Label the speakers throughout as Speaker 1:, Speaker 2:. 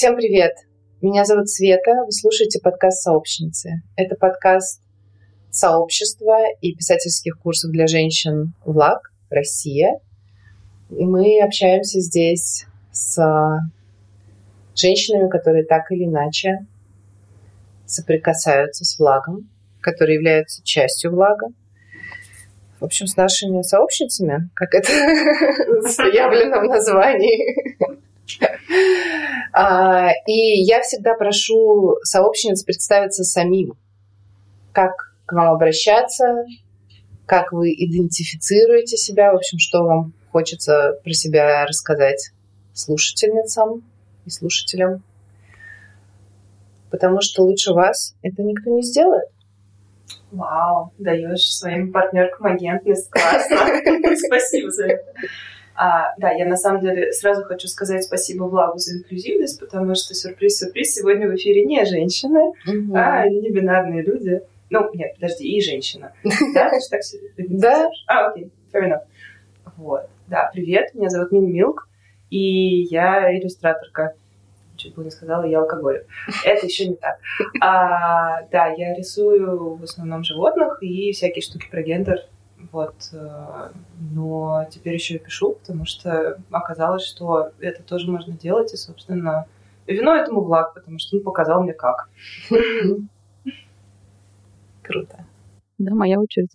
Speaker 1: Всем привет! Меня зовут Света, вы слушаете подкаст «Сообщницы». Это подкаст сообщества и писательских курсов для женщин «ВЛАГ», Россия. И мы общаемся здесь с женщинами, которые так или иначе соприкасаются с влагом, которые являются частью влага. В общем, с нашими сообщницами, как это заявлено в названии. А, и я всегда прошу сообщниц представиться самим. Как к вам обращаться, как вы идентифицируете себя, в общем, что вам хочется про себя рассказать слушательницам и слушателям. Потому что лучше вас это никто не сделает.
Speaker 2: Вау, даешь своим партнеркам агентность. Классно. Спасибо за это. А, да, я на самом деле сразу хочу сказать спасибо Влагу за инклюзивность, потому что сюрприз-сюрприз, сегодня в эфире не женщины, mm-hmm. а не бинарные люди. Ну, нет, подожди, и женщина. Да, ты же так
Speaker 1: Да.
Speaker 2: А, окей, fair enough. Вот. Да, привет, меня зовут Мин Милк, и я иллюстраторка. Чуть было не сказала, я алкоголик. Это еще не так. А, да, я рисую в основном животных и всякие штуки про гендер вот. Э, но теперь еще и пишу, потому что оказалось, что это тоже можно делать. И, собственно, вино этому благ, потому что он показал мне как.
Speaker 1: Круто.
Speaker 3: Да, моя очередь.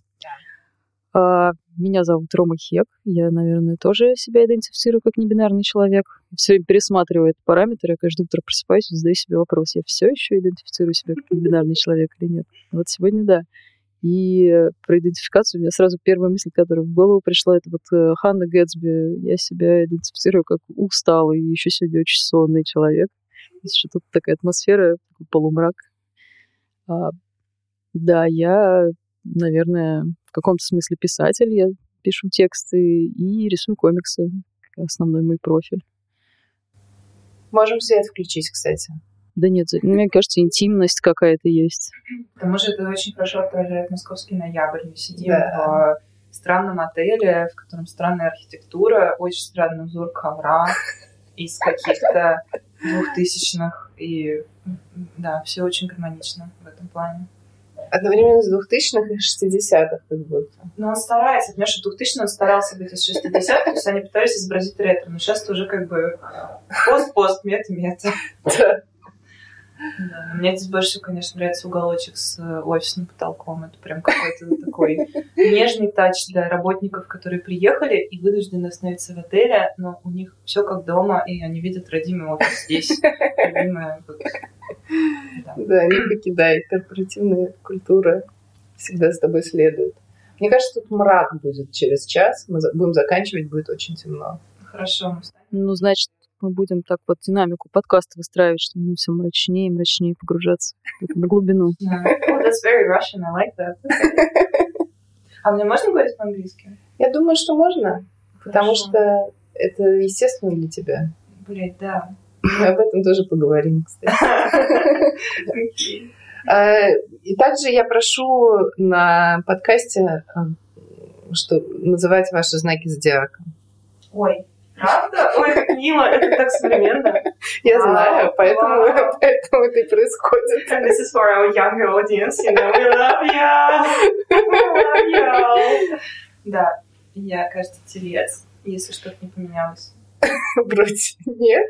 Speaker 3: А, меня зовут Рома Хек. Я, наверное, тоже себя идентифицирую как небинарный человек. Все время пересматриваю этот параметр. Я каждое утро просыпаюсь и задаю себе вопрос, я все еще идентифицирую себя как небинарный человек или нет. Вот сегодня да. И про идентификацию у меня сразу первая мысль, которая в голову пришла, это вот э, Ханна Гэтсби. Я себя идентифицирую как усталый и еще сегодня очень сонный человек. Что тут такая атмосфера, полумрак. А, да, я, наверное, в каком-то смысле писатель. Я пишу тексты и рисую комиксы. Основной мой профиль.
Speaker 1: Можем свет включить, кстати.
Speaker 3: Да нет, мне кажется, интимность какая-то есть.
Speaker 2: К тому же это очень хорошо отражает московский ноябрь. Мы сидим да. в странном отеле, в котором странная архитектура, очень странный узор ковра из каких-то двухтысячных. И да, все очень гармонично в этом плане.
Speaker 1: Одновременно с двухтысячных и шестидесятых как будто.
Speaker 2: Ну, он старается. Понимаешь, в 2000 он старался быть из шестидесятых, то есть они пытались изобразить ретро. Но сейчас уже как бы пост-пост, мета-мета. Да. Мне здесь больше всего, конечно, нравится уголочек с э, офисным потолком. Это прям какой-то такой нежный тач для работников, которые приехали и вынуждены остановиться в отеле, но у них все как дома, и они видят родимый офис здесь. Любимая,
Speaker 1: да. да, не покидай. Корпоративная культура всегда с тобой следует. Мне кажется, тут мрак будет через час. Мы будем заканчивать, будет очень темно.
Speaker 2: Хорошо.
Speaker 3: Ну, значит, мы будем так вот динамику подкаста выстраивать, чтобы мы все мрачнее и мрачнее погружаться на глубину.
Speaker 2: That's very Russian. I like that. А мне можно говорить по-английски?
Speaker 1: Я думаю, что можно, потому что это естественно для тебя.
Speaker 2: Блять, да.
Speaker 1: Мы об этом тоже поговорим, кстати. А, и также я прошу на подкасте а, что называть ваши знаки зодиака.
Speaker 2: Ой, Правда? Ой, как мило, это так современно.
Speaker 1: Я знаю, поэтому, поэтому это и происходит.
Speaker 2: And this is for our younger audience, you know, we love you. We love you. Да, я, кажется, телец, если что-то не поменялось.
Speaker 1: Вроде нет.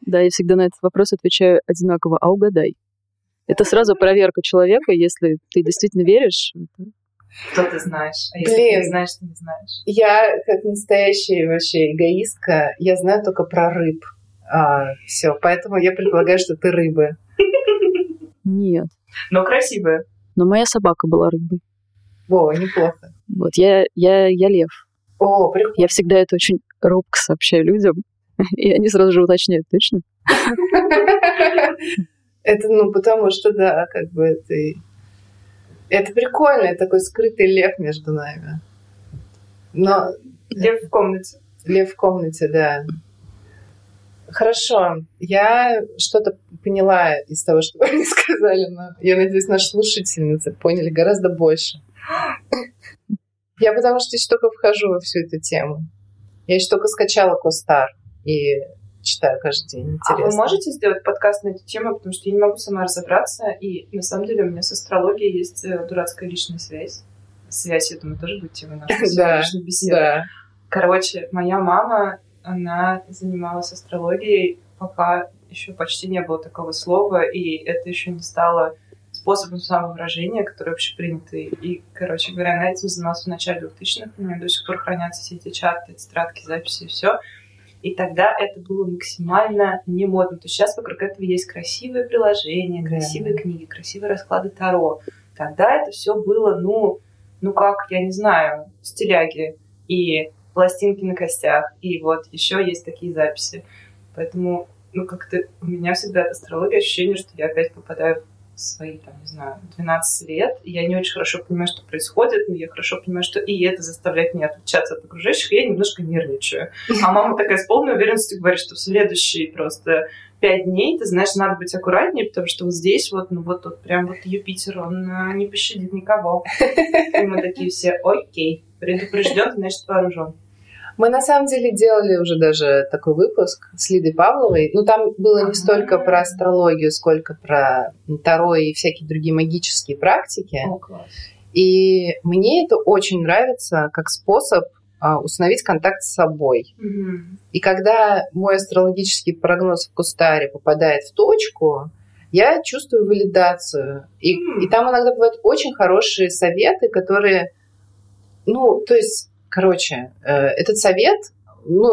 Speaker 3: Да, я всегда на этот вопрос отвечаю одинаково, а угадай. Это сразу проверка человека, если ты действительно веришь,
Speaker 2: что ты знаешь? А если Блин, ты не знаешь, ты не знаешь?
Speaker 1: Я, как настоящая вообще эгоистка, я знаю только про рыб. А, все, поэтому я предполагаю, что ты рыбы.
Speaker 3: Нет.
Speaker 2: Но красивая.
Speaker 3: Но моя собака была рыбой.
Speaker 1: О, неплохо.
Speaker 3: Вот, я, я, я лев.
Speaker 1: О, прикольно.
Speaker 3: Я всегда это очень робко сообщаю людям, и они сразу же уточняют, точно?
Speaker 1: Это, ну, потому что, да, как бы ты это прикольно, такой скрытый лев между нами. Но...
Speaker 2: Лев в комнате.
Speaker 1: Лев в комнате, да. Хорошо, я что-то поняла из того, что вы мне сказали, но я надеюсь, наши слушательницы поняли гораздо больше. Я потому что еще только вхожу во всю эту тему. Я еще только скачала Костар и читаю каждый день. Интересно.
Speaker 2: А вы можете сделать подкаст на эту тему? Потому что я не могу сама разобраться. И на самом деле у меня с астрологией есть э, дурацкая личная связь. Связь, я думаю, тоже будет темой нашей сегодняшней беседы. Да. Короче, моя мама, она занималась астрологией, пока еще почти не было такого слова, и это еще не стало способом самовыражения, который общепринятый. И, короче говоря, она этим занималась в начале 2000-х. У меня до сих пор хранятся все эти чаты, тетрадки, записи и все. И тогда это было максимально не модно. То есть сейчас вокруг этого есть красивые приложения, красивые да. книги, красивые расклады Таро. Тогда это все было, ну, ну как, я не знаю, стиляги и пластинки на костях. И вот еще есть такие записи. Поэтому, ну, как-то у меня всегда от астрологии ощущение, что я опять попадаю свои, там, не знаю, 12 лет, и я не очень хорошо понимаю, что происходит, но я хорошо понимаю, что и это заставляет меня отличаться от окружающих, и я немножко нервничаю. А мама такая с полной уверенностью говорит, что в следующие просто пять дней, ты знаешь, надо быть аккуратнее, потому что вот здесь вот, ну вот тут прям вот Юпитер, он а, не пощадит никого. И мы такие все, окей, предупрежден, значит вооружен.
Speaker 1: Мы на самом деле делали уже даже такой выпуск с Лидой Павловой. Ну, там было не столько про астрологию, сколько про Таро и всякие другие магические практики.
Speaker 2: О,
Speaker 1: и мне это очень нравится как способ а, установить контакт с собой.
Speaker 2: Mm-hmm.
Speaker 1: И когда мой астрологический прогноз в Кустаре попадает в точку, я чувствую валидацию. И, mm-hmm. и там иногда бывают очень хорошие советы, которые, ну, то есть Короче, э, этот совет, ну,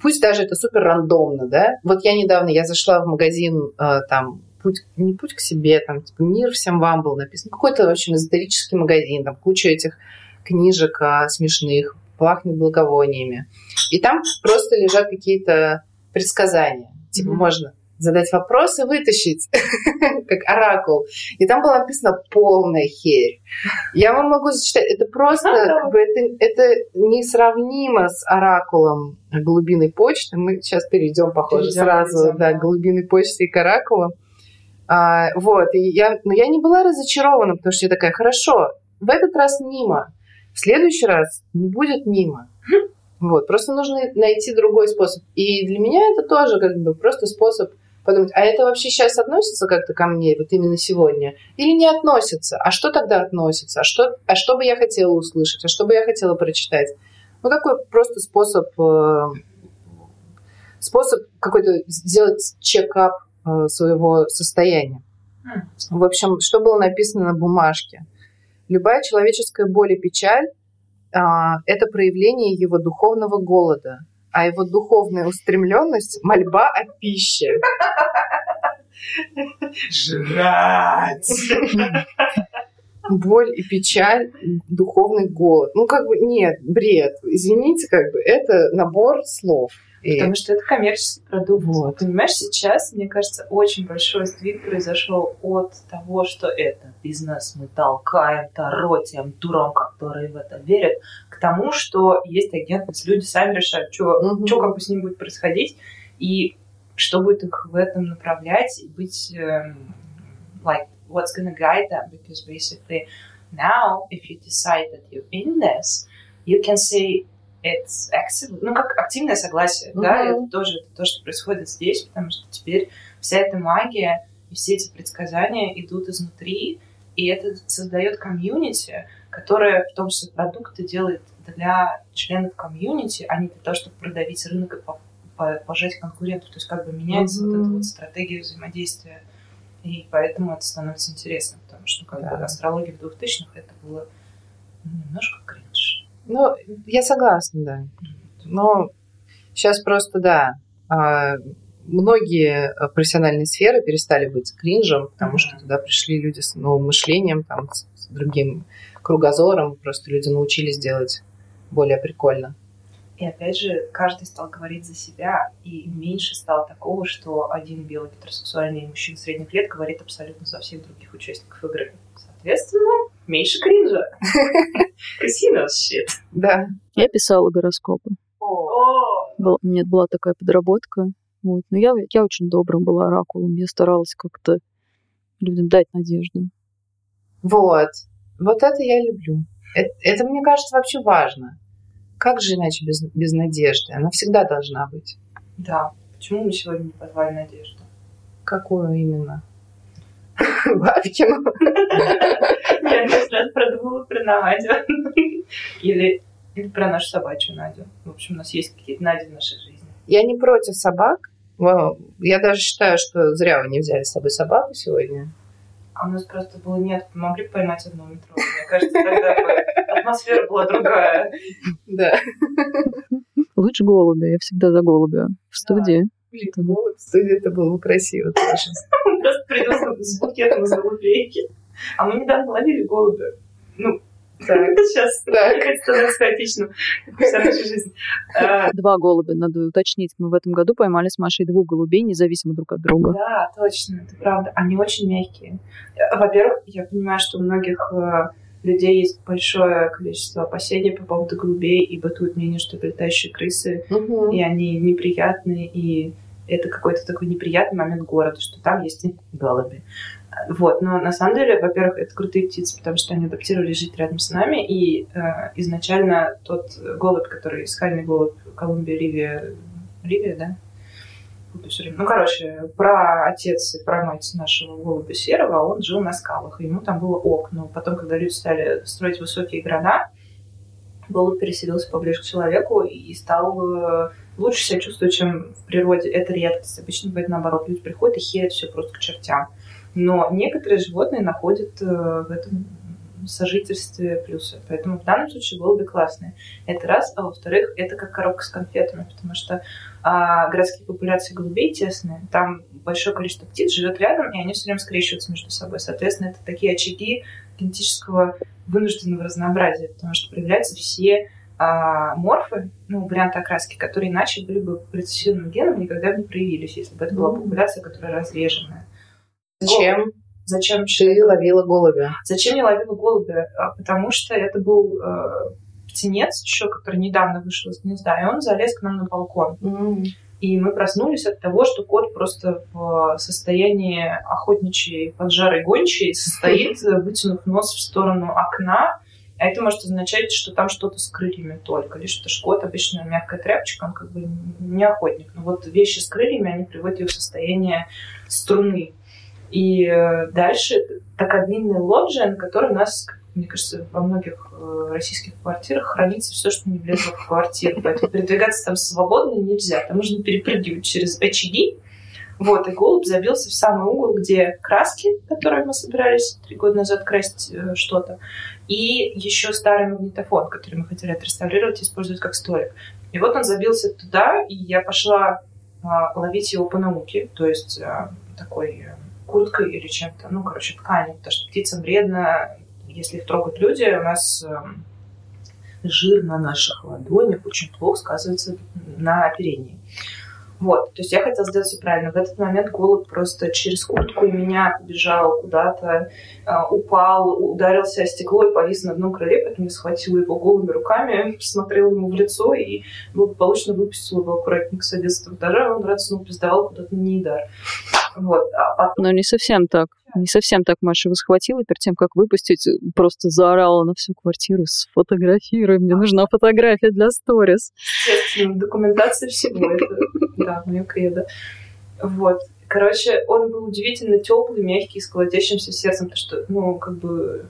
Speaker 1: пусть даже это супер рандомно, да. Вот я недавно, я зашла в магазин, э, там, путь, не путь к себе, там, типа, мир всем вам был написан. Какой-то, в общем, эзотерический магазин, там, куча этих книжек а, смешных, пахнет благовониями. И там просто лежат какие-то предсказания. Типа, mm-hmm. можно задать вопрос и вытащить, как оракул. И там было написано полная херь. Я вам могу зачитать. Это просто, как бы, это, это несравнимо с оракулом глубины почты. Мы сейчас перейдем, похоже, перейдем, сразу перейдем, да, глубины почты и к оракулу. А, вот, и я, но я не была разочарована, потому что я такая, хорошо, в этот раз мимо, в следующий раз не будет мимо. Вот, просто нужно найти другой способ. И для меня это тоже как бы просто способ подумать, а это вообще сейчас относится как-то ко мне, вот именно сегодня? Или не относится? А что тогда относится? А что, а что бы я хотела услышать? А что бы я хотела прочитать? Ну, такой просто способ, э, способ какой-то сделать чекап э, своего состояния. В общем, что было написано на бумажке? Любая человеческая боль и печаль э, – это проявление его духовного голода – а его духовная устремленность – мольба о пище.
Speaker 2: Жрать!
Speaker 1: Боль и печаль, духовный голод. Ну, как бы, нет, бред. Извините, как бы, это набор слов.
Speaker 2: И... Потому что это коммерческий продукт. Вот. Понимаешь, сейчас, мне кажется, очень большой сдвиг произошел от того, что это бизнес, мы толкаем Таро тем дурам, которые в это верят, к тому, что есть агентность, люди сами решают, что, угу. что как бы с ним будет происходить, и что будет их в этом направлять, и быть um, like, what's gonna guide them, because basically now, if you decide that you're in this, you can say it's active, ну, как активное согласие, mm-hmm. да, это тоже это то, что происходит здесь, потому что теперь вся эта магия и все эти предсказания идут изнутри, и это создает комьюнити, которое в том числе продукты делает для членов комьюнити, а не для того, чтобы продавить рынок и пожать конкурентов. То есть как бы меняется mm-hmm. вот эта вот стратегия взаимодействия. И поэтому это становится интересным, потому что как да. бы астрология в 2000-х это было немножко кринж.
Speaker 1: Ну, я согласна, да. Но сейчас просто, да, а, многие профессиональные сферы перестали быть кринжем, потому что туда пришли люди с новым мышлением, там, с другим кругозором, просто люди научились делать более прикольно.
Speaker 2: И опять же, каждый стал говорить за себя, и меньше стало такого, что один белый гетеросексуальный мужчина средних лет говорит абсолютно за всех других участников игры. Соответственно, меньше кринжа. Casino shit.
Speaker 1: Да.
Speaker 3: Я писала гороскопы. Был, у меня была такая подработка. Вот. Но я, я очень добрым была оракулом. Я старалась как-то людям дать надежду.
Speaker 1: Вот. Вот это я люблю. Это, это мне кажется, вообще важно. Как же иначе без, без надежды? Она всегда должна быть.
Speaker 2: Да. Почему мы сегодня не позвали Надежду?
Speaker 1: Какую именно? Бабкину?
Speaker 2: Я сейчас продумала про Надю. Или, или про нашу собачью Надю. В общем, у нас есть какие-то Нади в нашей жизни.
Speaker 1: Я не против собак. Я даже считаю, что зря вы не взяли с собой собаку сегодня.
Speaker 2: А у нас просто было нет, могли поймать одно метро. Мне кажется, тогда бы атмосфера была другая.
Speaker 1: Да.
Speaker 3: Лучше голубя. Я всегда за голубя в студии.
Speaker 1: Блин, голубь в студии это было бы красиво тоже.
Speaker 2: Просто приду с букетом из голубейки. А мы недавно ловили голубя. Ну, так. Сейчас так. становится хаотичным. Вся наша жизнь. А,
Speaker 3: Два голубя, надо уточнить. Мы в этом году поймали с Машей двух голубей, независимо друг от друга.
Speaker 2: Да, точно, это правда. Они очень мягкие. Во-первых, я понимаю, что у многих э, людей есть большое количество опасений по поводу голубей, и бытует мнение, что это летающие крысы,
Speaker 1: Мгм.
Speaker 2: и они неприятные, и это какой-то такой неприятный момент города, что там есть голуби. Вот, но на самом деле, во-первых, это крутые птицы, потому что они адаптировались жить рядом с нами, и э, изначально тот голубь, который скальный голубь Колумбия Ривия, Ривия, да? Путаю всё время. Ну, короче, про отец и про мать нашего голубя серого, он жил на скалах, и ему там было окно. Потом, когда люди стали строить высокие города, голубь переселился поближе к человеку и стал э, лучше себя чувствовать, чем в природе. Это редкость. Обычно бывает наоборот. Люди приходят и херят все просто к чертям. Но некоторые животные находят э, в этом сожительстве плюсы. Поэтому в данном случае голуби классные. Это раз. А во-вторых, это как коробка с конфетами, потому что а, городские популяции голубей тесные. Там большое количество птиц живет рядом, и они все время скрещиваются между собой. Соответственно, это такие очаги генетического вынужденного разнообразия, потому что проявляются все а, морфы, ну, варианты окраски, которые иначе были бы рецессивным генам никогда бы не проявились, если бы это была популяция, которая разреженная.
Speaker 1: Зачем
Speaker 2: Зачем
Speaker 1: ты ловила голубя?
Speaker 2: Зачем я ловила голубя? А, Потому что это был э, птенец еще, который недавно вышел из гнезда, и он залез к нам на балкон.
Speaker 1: М.
Speaker 2: И мы проснулись от того, что кот просто в состоянии охотничьей поджарой гончей стоит, вытянув нос в сторону окна. А это может означать, что там что-то с крыльями только. Лишь потому что кот обычно мягкая тряпочка, он как бы не охотник. Но вот вещи с крыльями, они приводят его в состояние струны. И э, дальше такая длинная лоджия, на которой у нас, мне кажется, во многих э, российских квартирах хранится все, что не влезло в квартиру. Поэтому передвигаться там свободно нельзя. Там нужно перепрыгивать через очаги. Вот, и голубь забился в самый угол, где краски, которые мы собирались три года назад красить э, что-то, и еще старый магнитофон, который мы хотели отреставрировать и использовать как столик. И вот он забился туда, и я пошла а, ловить его по науке, то есть а, такой э, курткой или чем-то, ну, короче, тканью, потому что птицам вредно, если их трогают люди, у нас эм, жир на наших ладонях очень плохо сказывается на оперении. Вот, то есть я хотела сделать все правильно. В этот момент голубь просто через куртку меня побежал куда-то, э, упал, ударился о стекло и повис на одном крыле, поэтому я схватила его голыми руками, посмотрела ему в лицо и благополучно выпустила его аккуратненько с 11 этажа, он радостно упиздавал куда-то на Нейдар. Вот, а потом
Speaker 3: Но не совсем так. Не совсем так Маша его схватила, перед тем, как выпустить, просто заорала на всю квартиру «Сфотографируй, мне нужна фотография для сторис».
Speaker 2: естественно, документация всего это, да, мое кредо. Вот. Короче, он был удивительно теплый, мягкий, с колотящимся сердцем, потому что, ну, как бы,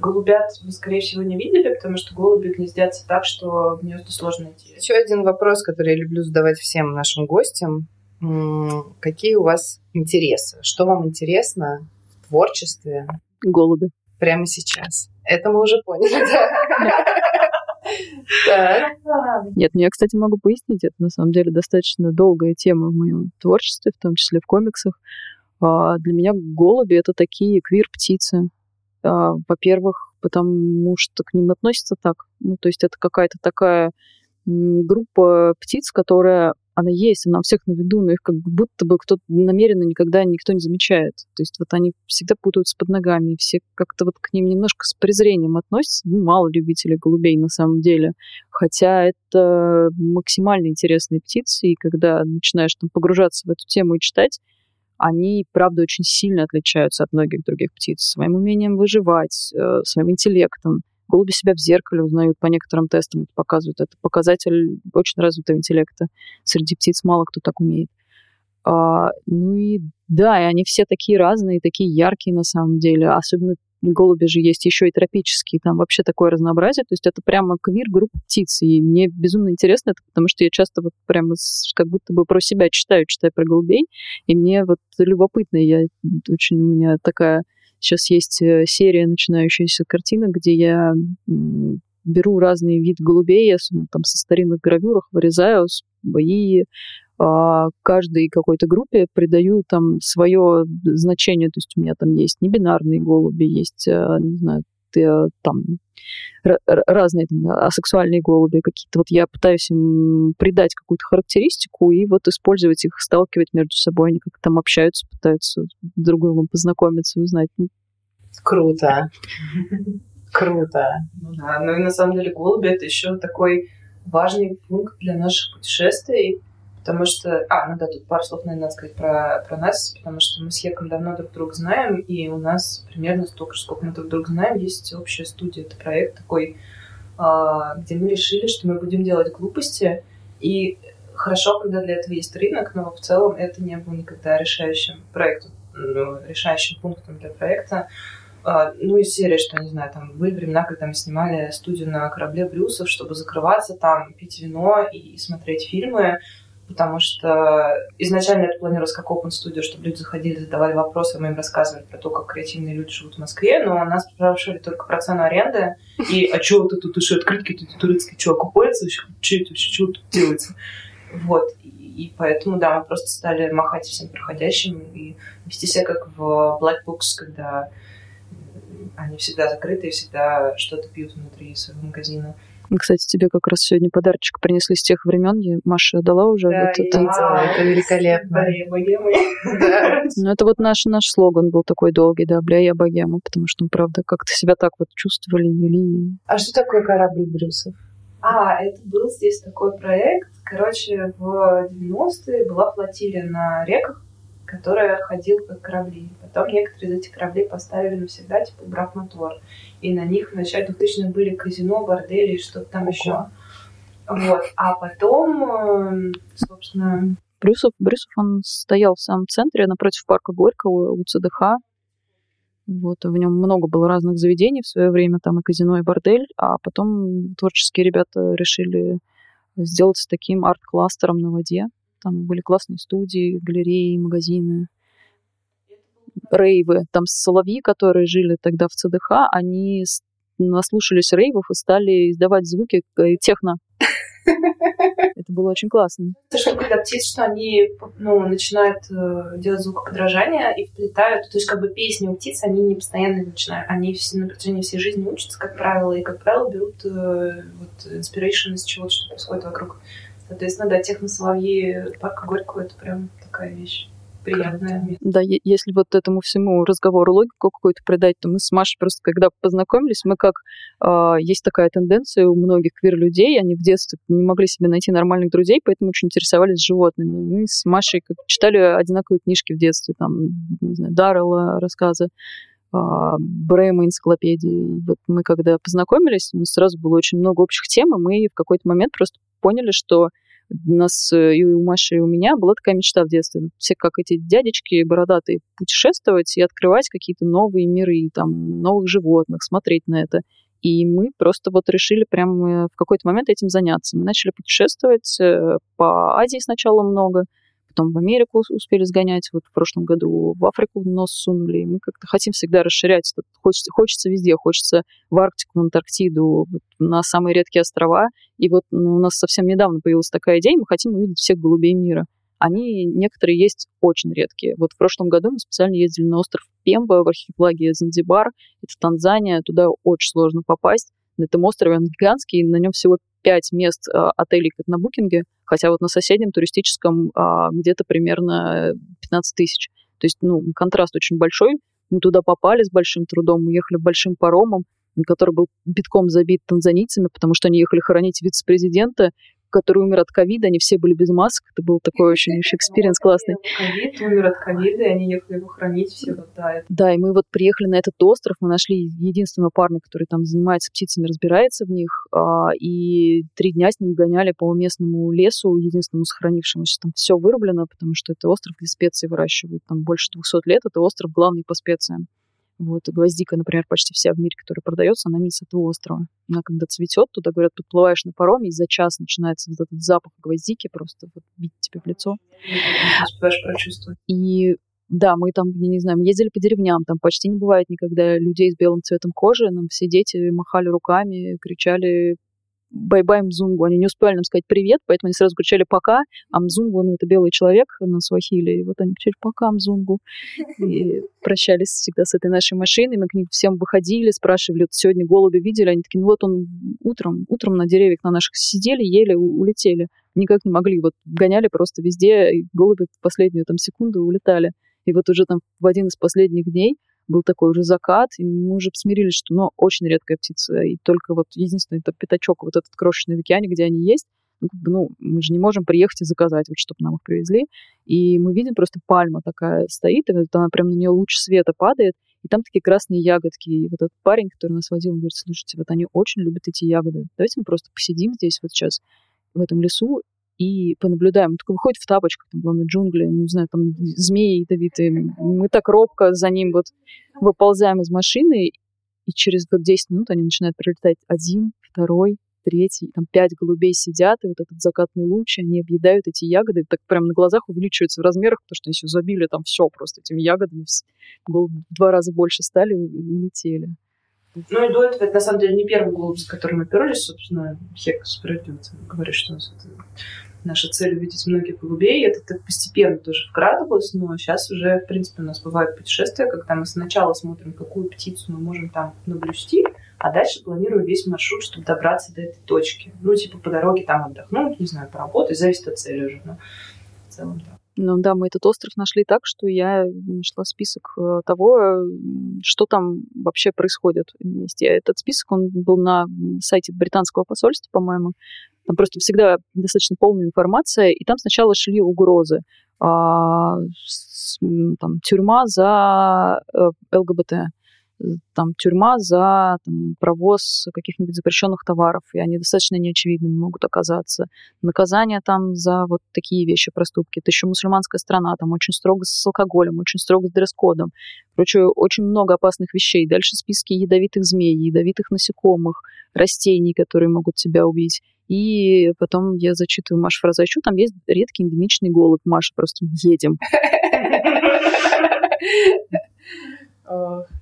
Speaker 2: голубят вы, скорее всего, не видели, потому что голуби гнездятся так, что гнезда сложно найти.
Speaker 1: Еще один вопрос, который я люблю задавать всем нашим гостям. Какие у вас интересы? Что вам интересно в творчестве
Speaker 3: Голуби.
Speaker 1: прямо сейчас? Это мы уже поняли.
Speaker 3: Нет, ну я, кстати, могу пояснить, это на самом деле достаточно долгая тема в моем творчестве, в том числе в комиксах. А, Для меня голуби — это такие квир-птицы. А, Во-первых, потому что к ним относятся так. Ну, то есть это какая-то такая группа птиц, которая она есть, она у всех на виду, но их как будто бы кто-то намеренно никогда никто не замечает. То есть вот они всегда путаются под ногами, и все как-то вот к ним немножко с презрением относятся. Ну, мало любителей голубей на самом деле. Хотя это максимально интересные птицы, и когда начинаешь там погружаться в эту тему и читать, они, правда, очень сильно отличаются от многих других птиц своим умением выживать, э, своим интеллектом. Голуби себя в зеркале узнают по некоторым тестам, это показывают. Это показатель очень развитого интеллекта. Среди птиц мало кто так умеет. А, ну и да, и они все такие разные, такие яркие на самом деле. Особенно голуби же есть еще и тропические, там вообще такое разнообразие. То есть это прямо квир группа птиц. И мне безумно интересно это, потому что я часто вот прямо как будто бы про себя читаю, читаю про голубей. И мне вот любопытно, я очень у меня такая Сейчас есть э, серия начинающаяся картина, где я беру разные виды голубей, особенно там со старинных гравюрах, вырезаю и а, каждой какой-то группе придаю там свое значение. То есть у меня там есть небинарные голуби, есть, а, не знаю, там разные там, асексуальные голуби какие-то. Вот я пытаюсь им придать какую-то характеристику и вот использовать их, сталкивать между собой. Они как-то там общаются, пытаются друг с другом познакомиться, узнать.
Speaker 1: Круто. Круто.
Speaker 2: Ну да, ну и на самом деле голуби это еще такой важный пункт для наших путешествий, потому что... А, ну да, тут пару слов, наверное, надо сказать про, про нас, потому что мы с Еком давно друг друга знаем, и у нас примерно столько же, сколько мы друг друга знаем, есть общая студия. Это проект такой, а, где мы решили, что мы будем делать глупости, и хорошо, когда для этого есть рынок, но в целом это не было никогда решающим проектом, ну, решающим пунктом для проекта. А, ну, из серии, что, не знаю, там были времена, когда мы снимали студию на корабле Брюсов, чтобы закрываться там, пить вино и смотреть фильмы потому что изначально это планировалось как open studio, чтобы люди заходили, задавали вопросы, мы им рассказывали про то, как креативные люди живут в Москве, но нас спрашивали только про цену аренды, и а что вот это, еще открытки тут турецкие, что, окупается вообще? Что это вообще, что тут делается? Вот, и поэтому, да, мы просто стали махать всем проходящим и вести себя как в Black Books, когда они всегда закрыты и всегда что-то пьют внутри своего магазина.
Speaker 3: Кстати, тебе как раз сегодня подарочек принесли с тех времен. Маша дала уже.
Speaker 1: Да, вот это. Видела, это великолепно.
Speaker 3: Ну, это вот наш, наш слоган был такой долгий, да, бля, я богема, потому что, ну, правда, как-то себя так вот чувствовали, вели.
Speaker 1: А что такое корабль Брюсов?
Speaker 2: А, это был здесь такой проект. Короче, в 90-е была флотилия на реках, которая ходила как корабли. Потом некоторые из этих кораблей поставили навсегда, типа, убрав мотор. И на них в начале 2000-х были казино, бордели и что-то там Ого. еще. Вот. А потом, эм, собственно...
Speaker 3: Брюсов, Брюсов, он стоял в самом центре, напротив парка Горького, у ЦДХ. Вот, в нем много было разных заведений в свое время, там и казино, и бордель, а потом творческие ребята решили сделать таким арт-кластером на воде. Там были классные студии, галереи, магазины рейвы. Там соловьи, которые жили тогда в ЦДХ, они наслушались рейвов и стали издавать звуки э, техно. Это было очень классно.
Speaker 2: Это что, когда птиц, что они ну, начинают э, делать звукоподражание и вплетают, то есть как бы песни у птиц, они не постоянно начинают, они все, на протяжении всей жизни учатся, как правило, и, как правило, берут э, вот, inspiration из чего-то, что происходит вокруг. Соответственно, да, техно-соловьи парка Горького — это прям такая вещь приятное.
Speaker 3: Да, если вот этому всему разговору логику какую-то придать, то мы с Машей просто, когда познакомились, мы как... Э, есть такая тенденция у многих квир-людей, они в детстве не могли себе найти нормальных друзей, поэтому очень интересовались животными. Мы с Машей как, читали одинаковые книжки в детстве, там, не знаю, Даррелла рассказы, а, Брэма энциклопедии. Вот мы когда познакомились, у нас сразу было очень много общих тем, и мы в какой-то момент просто поняли, что у нас э, и у Маши, и у меня была такая мечта в детстве. Все как эти дядечки бородатые путешествовать и открывать какие-то новые миры, там, новых животных, смотреть на это. И мы просто вот решили прямо в какой-то момент этим заняться. Мы начали путешествовать э, по Азии сначала много, потом в Америку успели сгонять, вот в прошлом году в Африку нос сунули, и мы как-то хотим всегда расширять. Хочется, хочется везде, хочется в Арктику, в Антарктиду, вот на самые редкие острова. И вот ну, у нас совсем недавно появилась такая идея, мы хотим увидеть всех голубей мира. Они, некоторые есть очень редкие. Вот в прошлом году мы специально ездили на остров Пемба в архипелаге Занзибар. Это Танзания, туда очень сложно попасть. На этом острове он гигантский, на нем всего пять мест э, отелей, как на букинге, хотя вот на соседнем туристическом э, где-то примерно 15 тысяч. То есть, ну, контраст очень большой. Мы туда попали с большим трудом, мы ехали большим паромом, который был битком забит танзанийцами, потому что они ехали хоронить вице-президента, который умер от ковида, они все были без масок. Это был такой очень experience классный.
Speaker 2: Ковид, умер от ковида, и они ехали его хоронить все вот, да.
Speaker 3: Да, и мы вот приехали на этот остров, мы нашли единственного парня, который там занимается птицами, разбирается в них, а, и три дня с ним гоняли по местному лесу, единственному сохранившемуся. Там все вырублено, потому что это остров, где специи выращивают. Там больше 200 лет, это остров главный по специям. Вот, гвоздика, например, почти вся в мире, которая продается, она именно с этого острова. Она когда цветет, туда, говорят, подплываешь на пароме, и за час начинается вот этот запах гвоздики просто вот бьет тебе в лицо.
Speaker 2: Успеваешь прочувствовать.
Speaker 3: И да, мы там, я не знаю, ездили по деревням, там почти не бывает никогда людей с белым цветом кожи, нам все дети махали руками, кричали bye-bye mzungu. Они не успели нам сказать привет, поэтому они сразу кричали пока, а mzungu, ну, это белый человек на суахили, и вот они кричали пока mzungu. И прощались всегда с этой нашей машиной, мы к ним всем выходили, спрашивали, вот сегодня голуби видели, они такие, ну вот он утром, утром на деревьях на наших сидели, ели, улетели. Никак не могли, вот гоняли просто везде, и голуби в последнюю там секунду улетали. И вот уже там в один из последних дней был такой уже закат, и мы уже смирились, что, ну, очень редкая птица, и только вот единственный это пятачок вот этот крошечный в океане, где они есть, ну, ну, мы же не можем приехать и заказать, вот, чтобы нам их привезли. И мы видим просто пальма такая стоит, и вот она прям на нее луч света падает, и там такие красные ягодки. И вот этот парень, который нас водил, он говорит, слушайте, вот они очень любят эти ягоды. Давайте мы просто посидим здесь вот сейчас в этом лесу и понаблюдаем. Он такой выходит в тапочках, там, главное, джунгли, не знаю, там змеи ядовитые. Мы так робко за ним вот выползаем из машины, и через вот 10 минут они начинают прилетать один, второй, третий, там пять голубей сидят, и вот этот закатный луч, они объедают эти ягоды, так прям на глазах увеличиваются в размерах, потому что они все забили там все просто этими ягодами, голуби в два раза больше стали и улетели.
Speaker 2: Ну и до этого, это на самом деле не первый голубь, с которым мы перлись, собственно, Хек справедливо говорит, что у нас это наша цель увидеть многих голубей. Это так постепенно тоже вкрадывалось, но сейчас уже, в принципе, у нас бывают путешествия, когда мы сначала смотрим, какую птицу мы можем там наблюсти, а дальше планируем весь маршрут, чтобы добраться до этой точки. Ну, типа по дороге там отдохнуть, не знаю, поработать, зависит от цели уже, но в целом, да.
Speaker 3: Ну да, мы этот остров нашли так, что я нашла список э, того, что там вообще происходит вместе. Этот список, он был на сайте британского посольства, по-моему. Там просто всегда достаточно полная информация, и там сначала шли угрозы. А, там, тюрьма за э, ЛГБТ, там тюрьма за там, провоз каких-нибудь запрещенных товаров, и они достаточно неочевидными могут оказаться. Наказание там за вот такие вещи, проступки. Это еще мусульманская страна, там очень строго с алкоголем, очень строго с дресс-кодом. Короче, очень много опасных вещей. Дальше списки ядовитых змей, ядовитых насекомых, растений, которые могут тебя убить. И потом я зачитываю Машу фразу. А еще там есть редкий эндемичный голубь. Маша, просто едем.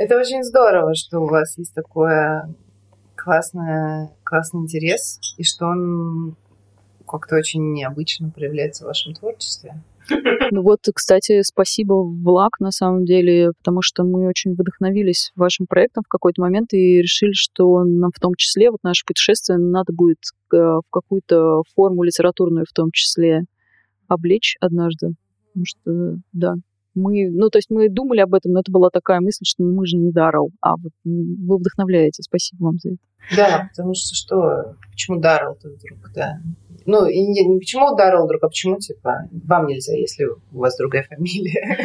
Speaker 1: Это очень здорово, что у вас есть такой классный, классный интерес, и что он как-то очень необычно проявляется в вашем творчестве.
Speaker 3: Ну вот, кстати, спасибо, Влак, на самом деле, потому что мы очень вдохновились вашим проектом в какой-то момент и решили, что нам в том числе, вот наше путешествие надо будет э, в какую-то форму литературную в том числе облечь однажды. Потому что, да, мы, ну, то есть мы думали об этом, но это была такая мысль, что мы же не Даррелл, а вот вы вдохновляете. Спасибо вам за это.
Speaker 1: Да, потому что что, почему Даррелл-то вдруг, да? Ну, и не, не почему Даррелл вдруг, а почему, типа, вам нельзя, если у вас другая фамилия?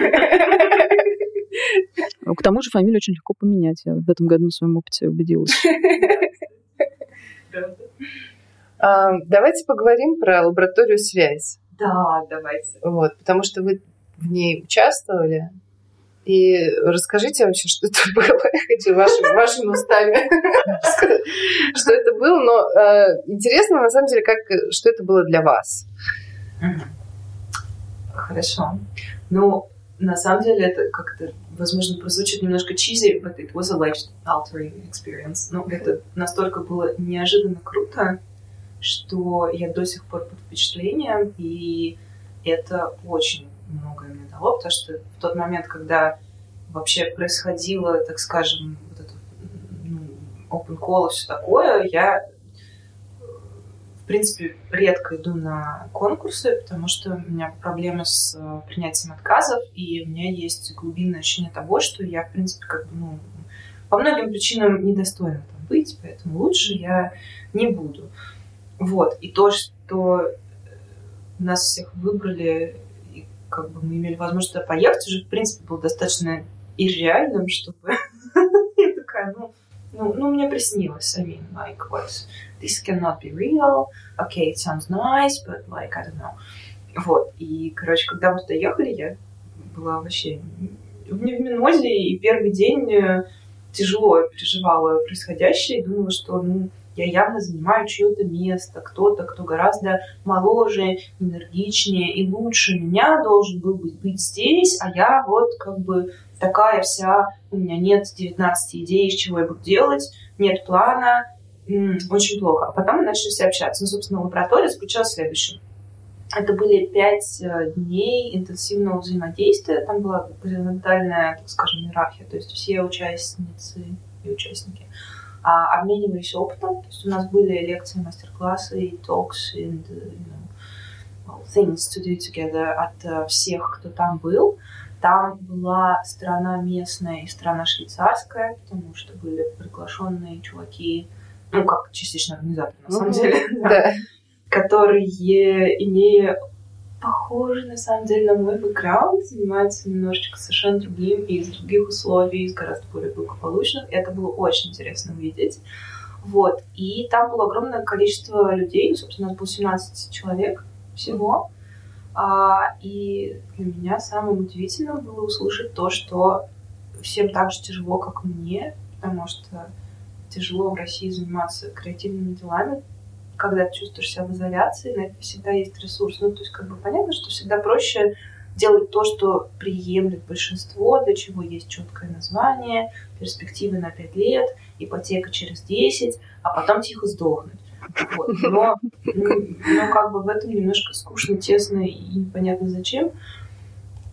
Speaker 3: Ну, к тому же фамилию очень легко поменять. Я в этом году на своем опыте убедилась.
Speaker 1: А, давайте поговорим про лабораторию связь.
Speaker 2: Да, давайте.
Speaker 1: Вот, потому что вы в ней участвовали. И расскажите вообще, что это было. Я хочу вашими, вашими устами что это было. Но э, интересно, на самом деле, как, что это было для вас.
Speaker 2: Хорошо. Ну, на самом деле, это как-то, возможно, прозвучит немножко чизи, but it was a life-altering experience. Ну, это настолько было неожиданно круто, что я до сих пор под впечатлением, и это очень многое мне дало, потому что в тот момент, когда вообще происходило, так скажем, вот это ну, open call и все такое, я в принципе, редко иду на конкурсы, потому что у меня проблемы с э, принятием отказов, и у меня есть глубинное ощущение того, что я, в принципе, как бы, ну, по многим причинам недостойна там быть, поэтому лучше я не буду. Вот. И то, что нас всех выбрали, как бы мы имели возможность поехать, уже, в принципе, было достаточно ирреальным, чтобы... Я такая, ну, ну, ну, мне приснилось. I mean, like, what? This cannot be real. Okay, it sounds nice, but, like, I don't know. Вот. И, короче, когда мы туда ехали, я была вообще в невминозе, и первый день э, тяжело переживала происходящее, и думала, что, ну, я явно занимаю чье-то место, кто-то, кто гораздо моложе, энергичнее и лучше меня должен был быть, быть здесь, а я вот как бы такая вся, у меня нет 19 идей, из чего я буду делать, нет плана, очень плохо. А потом мы начали все общаться. Ну, собственно, лаборатория заключалась в следующем. Это были пять э, дней интенсивного взаимодействия. Там была горизонтальная, так скажем, иерархия. То есть все участницы и участники а, обменивались опытом. То есть у нас были лекции, мастер-классы и talks and you know, things to do together от uh, всех, кто там был. Там была страна местная и страна швейцарская, потому что были приглашенные чуваки, ну, как частично организаторы, на самом деле,
Speaker 1: да.
Speaker 2: которые, имея похожи, на самом деле, на мой бэкграунд, занимаются немножечко совершенно другим и из других условий, из гораздо более благополучных. И это было очень интересно увидеть. Вот. И там было огромное количество людей, ну, собственно, у нас было 17 человек всего. А, и для меня самым удивительным было услышать то, что всем так же тяжело, как мне, потому что тяжело в России заниматься креативными делами, когда ты чувствуешь себя в изоляции, на это всегда есть ресурс. Ну, то есть, как бы понятно, что всегда проще делать то, что приемлет большинство, для чего есть четкое название, перспективы на 5 лет, ипотека через 10, а потом тихо сдохнуть. Вот. Но, но как бы в этом немножко скучно, тесно и непонятно зачем.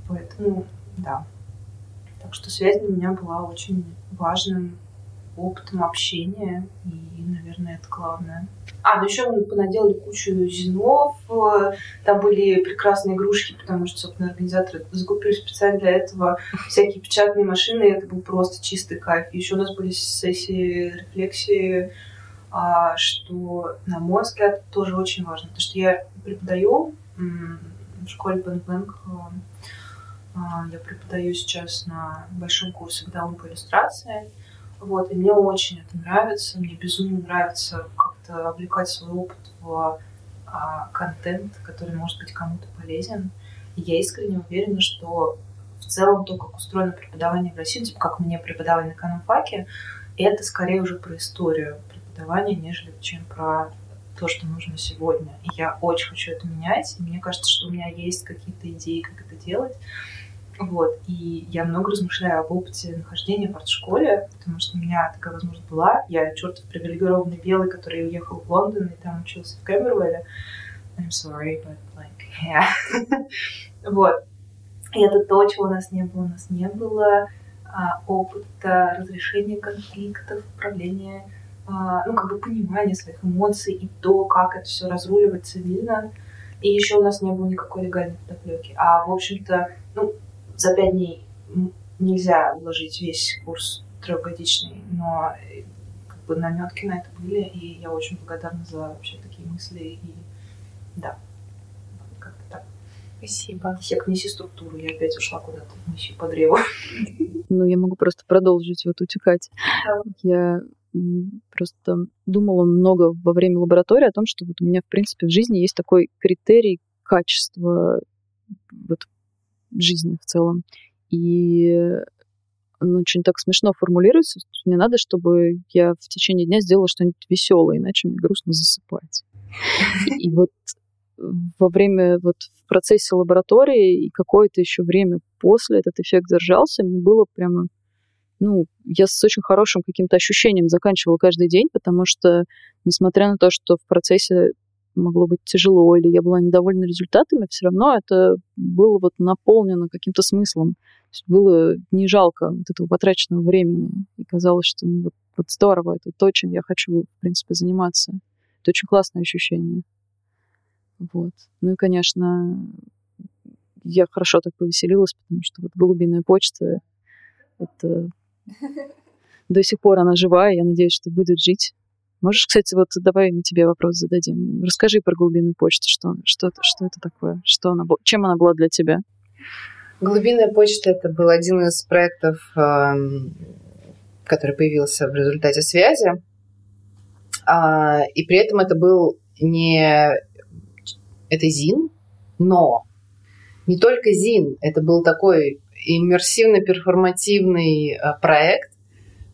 Speaker 2: Поэтому, да. Так что связь для меня была очень важным опытом общения, и, наверное, это главное. А, ну еще мы понаделали кучу зинов, э, там были прекрасные игрушки, потому что, собственно, организаторы закупили специально для этого всякие печатные машины, и это был просто чистый кайф. Еще у нас были сессии рефлексии, а, что, на мой взгляд, тоже очень важно. Потому что я преподаю в школе Бэнк Бэнк, а, я преподаю сейчас на большом курсе «Гдаун по иллюстрации», вот, и мне очень это нравится, мне безумно нравится как-то облекать свой опыт в а, контент, который может быть кому-то полезен. И я искренне уверена, что в целом то, как устроено преподавание в России, типа как мне преподавали на экономфаке, это скорее уже про историю преподавания, нежели чем про то, что нужно сегодня. И я очень хочу это менять. И мне кажется, что у меня есть какие-то идеи, как это делать. Вот. И я много размышляю об опыте нахождения в арт-школе, потому что у меня такая возможность была. Я чертов привилегированный белый, который уехал в Лондон и там учился в Кэмбервелле. I'm sorry, but like, yeah. вот. И это то, чего у нас не было. У нас не было а, опыта разрешения конфликтов, управления, а, ну, как бы понимания своих эмоций и то, как это все разруливать цивильно. И еще у нас не было никакой легальной подоплеки. А, в общем-то, ну, за пять дней нельзя уложить весь курс трехгодичный, но э, как бы наметки на это были, и я очень благодарна за вообще такие мысли. И да, как-то так.
Speaker 1: Спасибо.
Speaker 2: Хек, неси структуру, я опять ушла куда-то, неси по древу.
Speaker 3: Ну, я могу просто продолжить вот утекать.
Speaker 2: Да.
Speaker 3: Я просто думала много во время лаборатории о том, что вот у меня, в принципе, в жизни есть такой критерий качества вот жизни в целом. И он очень так смешно формулируется. Мне надо, чтобы я в течение дня сделала что-нибудь веселое, иначе мне грустно засыпать. И вот во время, вот в процессе лаборатории и какое-то еще время после этот эффект держался, мне было прямо, ну, я с очень хорошим каким-то ощущением заканчивала каждый день, потому что, несмотря на то, что в процессе могло быть тяжело, или я была недовольна результатами, все равно это было вот наполнено каким-то смыслом. Было не жалко вот этого потраченного времени. И казалось, что ну, вот, вот здорово, это то, чем я хочу, в принципе, заниматься. Это очень классное ощущение. Вот. Ну и, конечно, я хорошо так повеселилась, потому что вот голубиная почта, это до сих пор она жива, и я надеюсь, что будет жить Можешь, кстати, вот давай мы тебе вопрос зададим. Расскажи про глубинную почту, что, что, что это такое, что она, чем она была для тебя?
Speaker 1: Глубинная почта это был один из проектов, эм, который появился в результате связи. А, и при этом это был не это ЗИН, но не только ЗИН, это был такой иммерсивно-перформативный э, проект,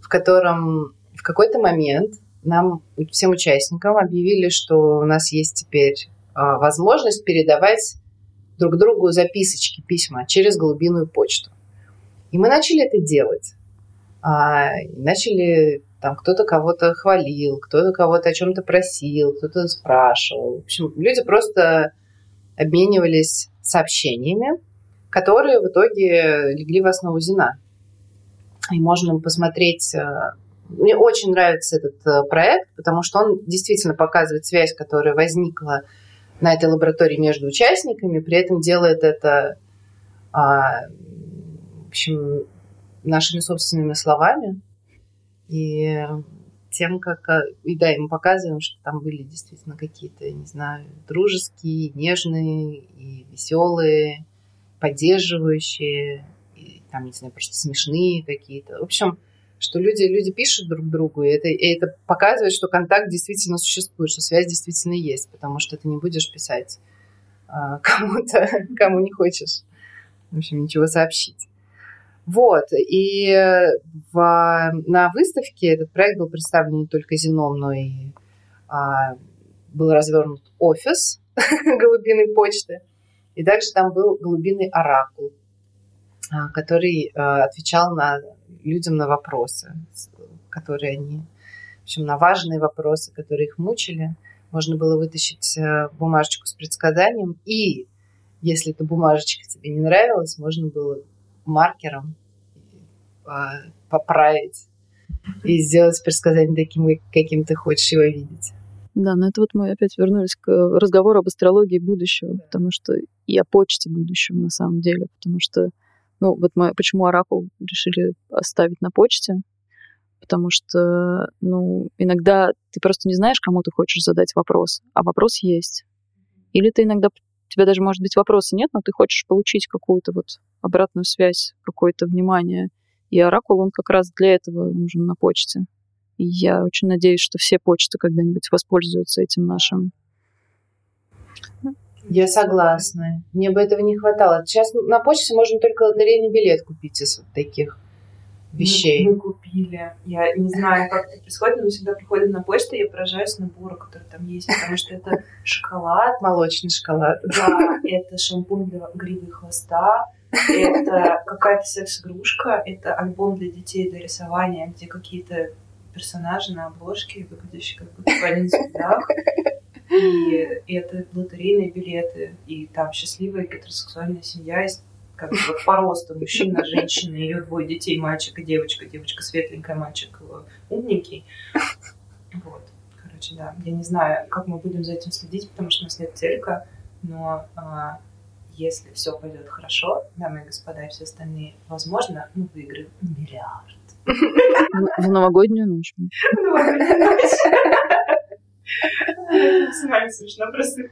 Speaker 1: в котором в какой-то момент нам, всем участникам, объявили, что у нас есть теперь э, возможность передавать друг другу записочки, письма через голубиную почту. И мы начали это делать. А, начали, там, кто-то кого-то хвалил, кто-то кого-то о чем-то просил, кто-то спрашивал. В общем, люди просто обменивались сообщениями, которые в итоге легли в основу Зина. И можно посмотреть... Мне очень нравится этот э, проект, потому что он действительно показывает связь, которая возникла на этой лаборатории между участниками, при этом делает это, а, в общем, нашими собственными словами. И тем, как... А, и да, и мы показываем, что там были действительно какие-то, не знаю, дружеские, нежные и веселые, поддерживающие, и, там, не знаю, просто смешные какие-то. В общем, что люди, люди пишут друг другу, и это, и это показывает, что контакт действительно существует, что связь действительно есть, потому что ты не будешь писать а, кому-то, кому не хочешь, в общем, ничего сообщить. Вот, и в, на выставке этот проект был представлен не только Зеном, но и а, был развернут офис голубиной почты, и также там был голубиный оракул, а, который а, отвечал на людям на вопросы, которые они, в общем, на важные вопросы, которые их мучили. Можно было вытащить э, бумажечку с предсказанием, и если эта бумажечка тебе не нравилась, можно было маркером поправить и сделать предсказание таким, каким ты хочешь его видеть.
Speaker 3: Да, но это вот мы опять вернулись к разговору об астрологии будущего, потому что и о почте будущего на самом деле, потому что ну, вот мы почему Оракул решили оставить на почте, потому что, ну, иногда ты просто не знаешь, кому ты хочешь задать вопрос, а вопрос есть. Или ты иногда, у тебя даже, может быть, вопроса нет, но ты хочешь получить какую-то вот обратную связь, какое-то внимание. И Оракул, он как раз для этого нужен на почте. И я очень надеюсь, что все почты когда-нибудь воспользуются этим нашим
Speaker 1: я согласна. Мне бы этого не хватало. Сейчас на почте можно только лотерейный билет купить из вот таких вещей.
Speaker 2: Мы, мы купили. Я не знаю, как это происходит, но всегда приходим на почту, и я поражаюсь набору, который там есть, потому что это шоколад.
Speaker 1: Молочный шоколад.
Speaker 2: Да, это шампунь для гривы и хвоста, это какая-то секс-игрушка, это альбом для детей для рисования, где какие-то персонажи на обложке, выглядящие как будто в один и, это лотерейные билеты, и там счастливая гетеросексуальная семья, как бы вот по росту мужчина, женщина, ее двое детей, мальчик и девочка, девочка светленькая, мальчик э, умненький. Вот, короче, да. Я не знаю, как мы будем за этим следить, потому что у нас нет телека, но а, если все пойдет хорошо, дамы и господа, и все остальные, возможно, мы выиграем миллиард.
Speaker 3: В новогоднюю ночь. В новогоднюю ночь.
Speaker 2: Максимально смешно просто.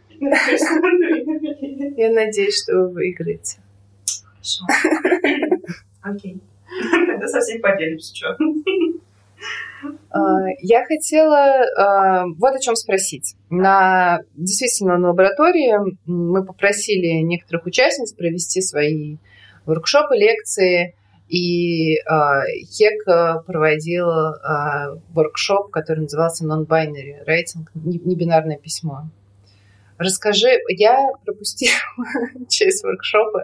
Speaker 1: Я надеюсь, что вы выиграете.
Speaker 2: Хорошо. Окей. Тогда совсем поделимся, что.
Speaker 1: А, я хотела а, вот о чем спросить. На, действительно, на лаборатории мы попросили некоторых участниц провести свои воркшопы, лекции и э, ХЕК проводил э, воркшоп, который назывался Non-Binary Writing, небинарное письмо. Расскажи, я пропустила часть воркшопа.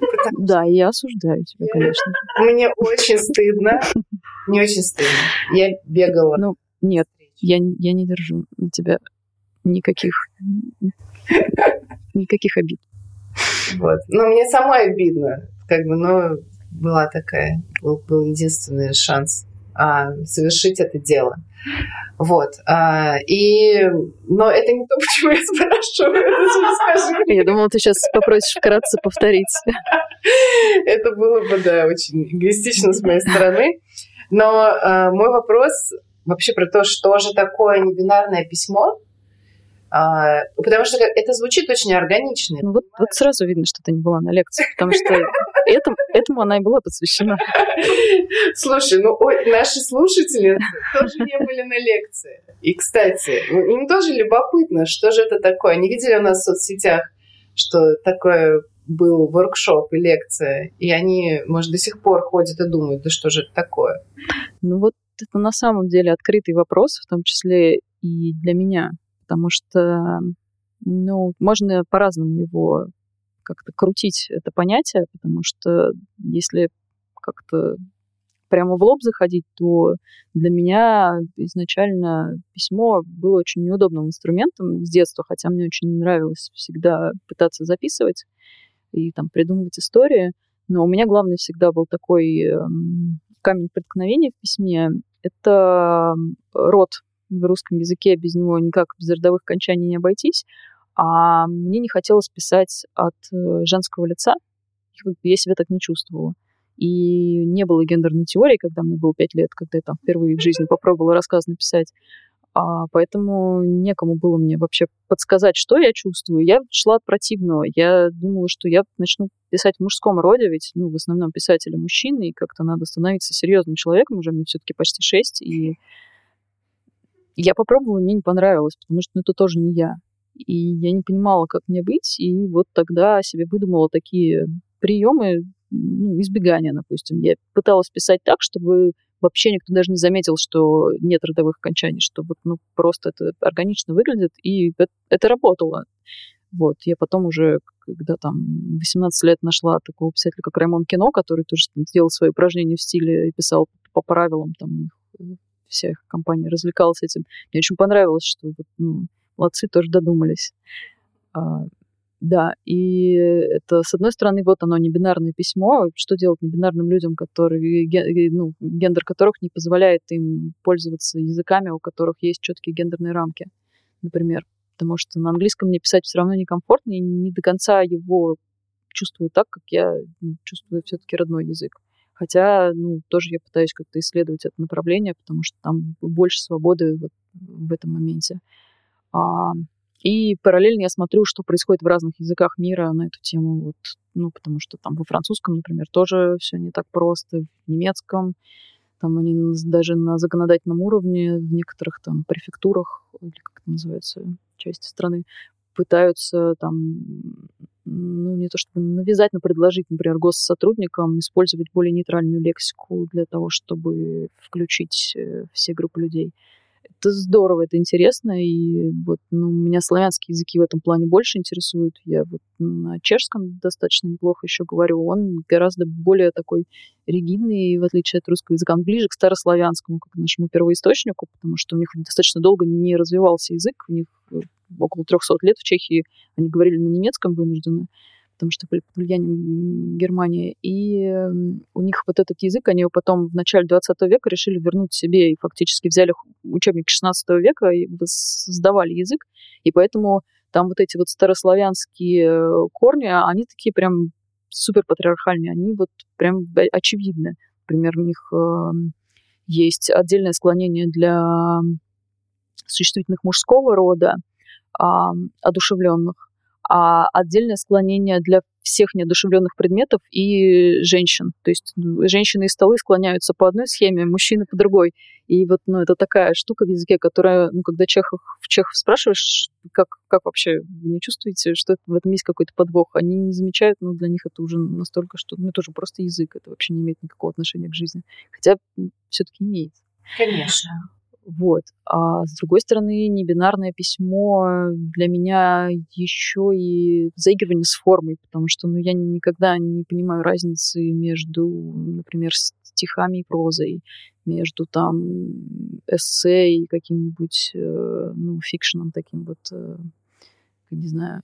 Speaker 3: Потому... Да, я осуждаю тебя, конечно.
Speaker 1: Мне очень стыдно. Не очень стыдно. Я бегала.
Speaker 3: Ну, нет, я, я не держу на тебя никаких, никаких обид.
Speaker 1: Вот. Но мне самой обидно. Как бы, но была такая, был, был единственный шанс а, совершить это дело. Вот. А, и, но это не то, почему я спрашиваю.
Speaker 3: Я думала, ты сейчас попросишь вкратце повторить.
Speaker 1: Это было бы, да, очень эгоистично с моей стороны. Но а, мой вопрос вообще про то, что же такое небинарное письмо, а, потому что это звучит очень органично.
Speaker 3: Ну вот, вот сразу видно, что ты не была на лекции, потому что этому, этому она и была посвящена.
Speaker 1: Слушай, ну ой, наши слушатели тоже не были на лекции. И, кстати, ну, им тоже любопытно, что же это такое. Они видели у нас в соцсетях, что такое был воркшоп и лекция, и они, может, до сих пор ходят и думают, да что же это такое?
Speaker 3: Ну вот это на самом деле открытый вопрос, в том числе и для меня потому что, ну, можно по-разному его как-то крутить, это понятие, потому что если как-то прямо в лоб заходить, то для меня изначально письмо было очень неудобным инструментом с детства, хотя мне очень нравилось всегда пытаться записывать и там придумывать истории. Но у меня главный всегда был такой эм, камень преткновения в письме. Это род в русском языке без него никак без родовых окончаний не обойтись. А мне не хотелось писать от э, женского лица. Я себя так не чувствовала. И не было гендерной теории, когда мне было пять лет, когда я там впервые в жизни попробовала рассказ написать. А, поэтому некому было мне вообще подсказать, что я чувствую. Я шла от противного. Я думала, что я начну писать в мужском роде, ведь ну, в основном писатели мужчины, и как-то надо становиться серьезным человеком, уже мне все-таки почти шесть, и я попробовала, мне не понравилось, потому что ну, это тоже не я. И я не понимала, как мне быть, и вот тогда себе выдумала такие приемы ну, избегания, допустим. Я пыталась писать так, чтобы вообще никто даже не заметил, что нет родовых окончаний, что вот ну, просто это органично выглядит, и это, это работало. Вот, я потом уже, когда там 18 лет нашла такого писателя, как Раймон Кино, который тоже там, сделал свои упражнения в стиле и писал по правилам там вся их компания развлекалась этим. Мне очень понравилось, что вот, ну, молодцы тоже додумались. А, да, и это, с одной стороны, вот оно, небинарное письмо. Что делать небинарным людям, которые, ну, гендер которых не позволяет им пользоваться языками, у которых есть четкие гендерные рамки, например. Потому что на английском мне писать все равно некомфортно, и не до конца его чувствую так, как я ну, чувствую все-таки родной язык. Хотя, ну, тоже я пытаюсь как-то исследовать это направление, потому что там больше свободы вот в этом моменте. А, и параллельно я смотрю, что происходит в разных языках мира на эту тему. Вот, ну, потому что там во французском, например, тоже все не так просто, в немецком, там они даже на законодательном уровне в некоторых там префектурах, или как это называется, части страны, пытаются там ну, не то чтобы навязать, но предложить, например, госсотрудникам использовать более нейтральную лексику для того, чтобы включить э, все группы людей. Это здорово, это интересно, и вот ну, меня славянские языки в этом плане больше интересуют. Я вот на чешском достаточно неплохо еще говорю. Он гораздо более такой ригидный, в отличие от русского языка. Он ближе к старославянскому, как к нашему первоисточнику, потому что у них достаточно долго не развивался язык. У них э, около 300 лет в Чехии они говорили на немецком вынуждены, потому что были под влиянием Германии. И эм, у них вот этот язык, они его потом в начале 20 века решили вернуть себе и фактически взяли учебники 16 века и создавали язык. И поэтому там вот эти вот старославянские э, корни, они такие прям супер патриархальные, они вот прям очевидны. Например, у них э, есть отдельное склонение для существительных мужского рода, э, одушевленных, а отдельное склонение для всех неодушевленных предметов и женщин. То есть ну, женщины и столы склоняются по одной схеме, мужчины по другой. И вот ну, это такая штука в языке, которая, ну, когда чехов, в чехов спрашиваешь, как, как вообще вы не чувствуете, что это, в этом есть какой-то подвох, они не замечают, но для них это уже настолько, что ну, это уже просто язык, это вообще не имеет никакого отношения к жизни. Хотя все-таки имеет.
Speaker 1: Конечно.
Speaker 3: Вот. А с другой стороны, небинарное письмо для меня еще и заигрывание с формой, потому что ну, я никогда не понимаю разницы между, например, стихами и прозой, между там эссе и каким-нибудь э, ну, фикшеном таким вот, э, не знаю,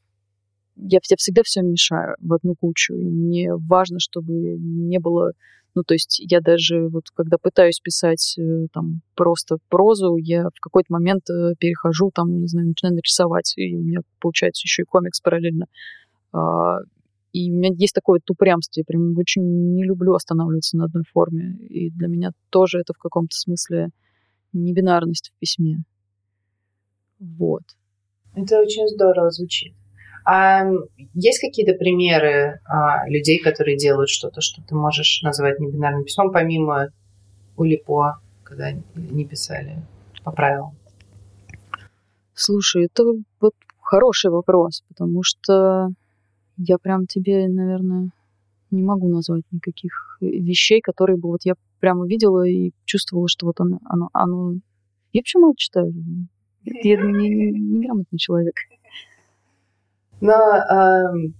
Speaker 3: я, я всегда все мешаю в одну кучу. И мне важно, чтобы не было ну, то есть я даже вот когда пытаюсь писать э, там просто прозу, я в какой-то момент э, перехожу, там, не знаю, начинаю нарисовать, и у меня получается еще и комикс параллельно. А, и у меня есть такое вот упрямство, я прям очень не люблю останавливаться на одной форме. И для меня тоже это в каком-то смысле небинарность в письме. Вот.
Speaker 1: Это очень здорово звучит. А есть какие-то примеры а, людей, которые делают что-то, что ты можешь назвать небинарным письмом, помимо Улипо, когда не писали по правилам?
Speaker 3: Слушай, это вот хороший вопрос, потому что я прям тебе, наверное, не могу назвать никаких вещей, которые бы вот я прямо видела и чувствовала, что вот оно, оно, оно... Я вообще мало читаю. Я не, не, неграмотный человек.
Speaker 1: Но э...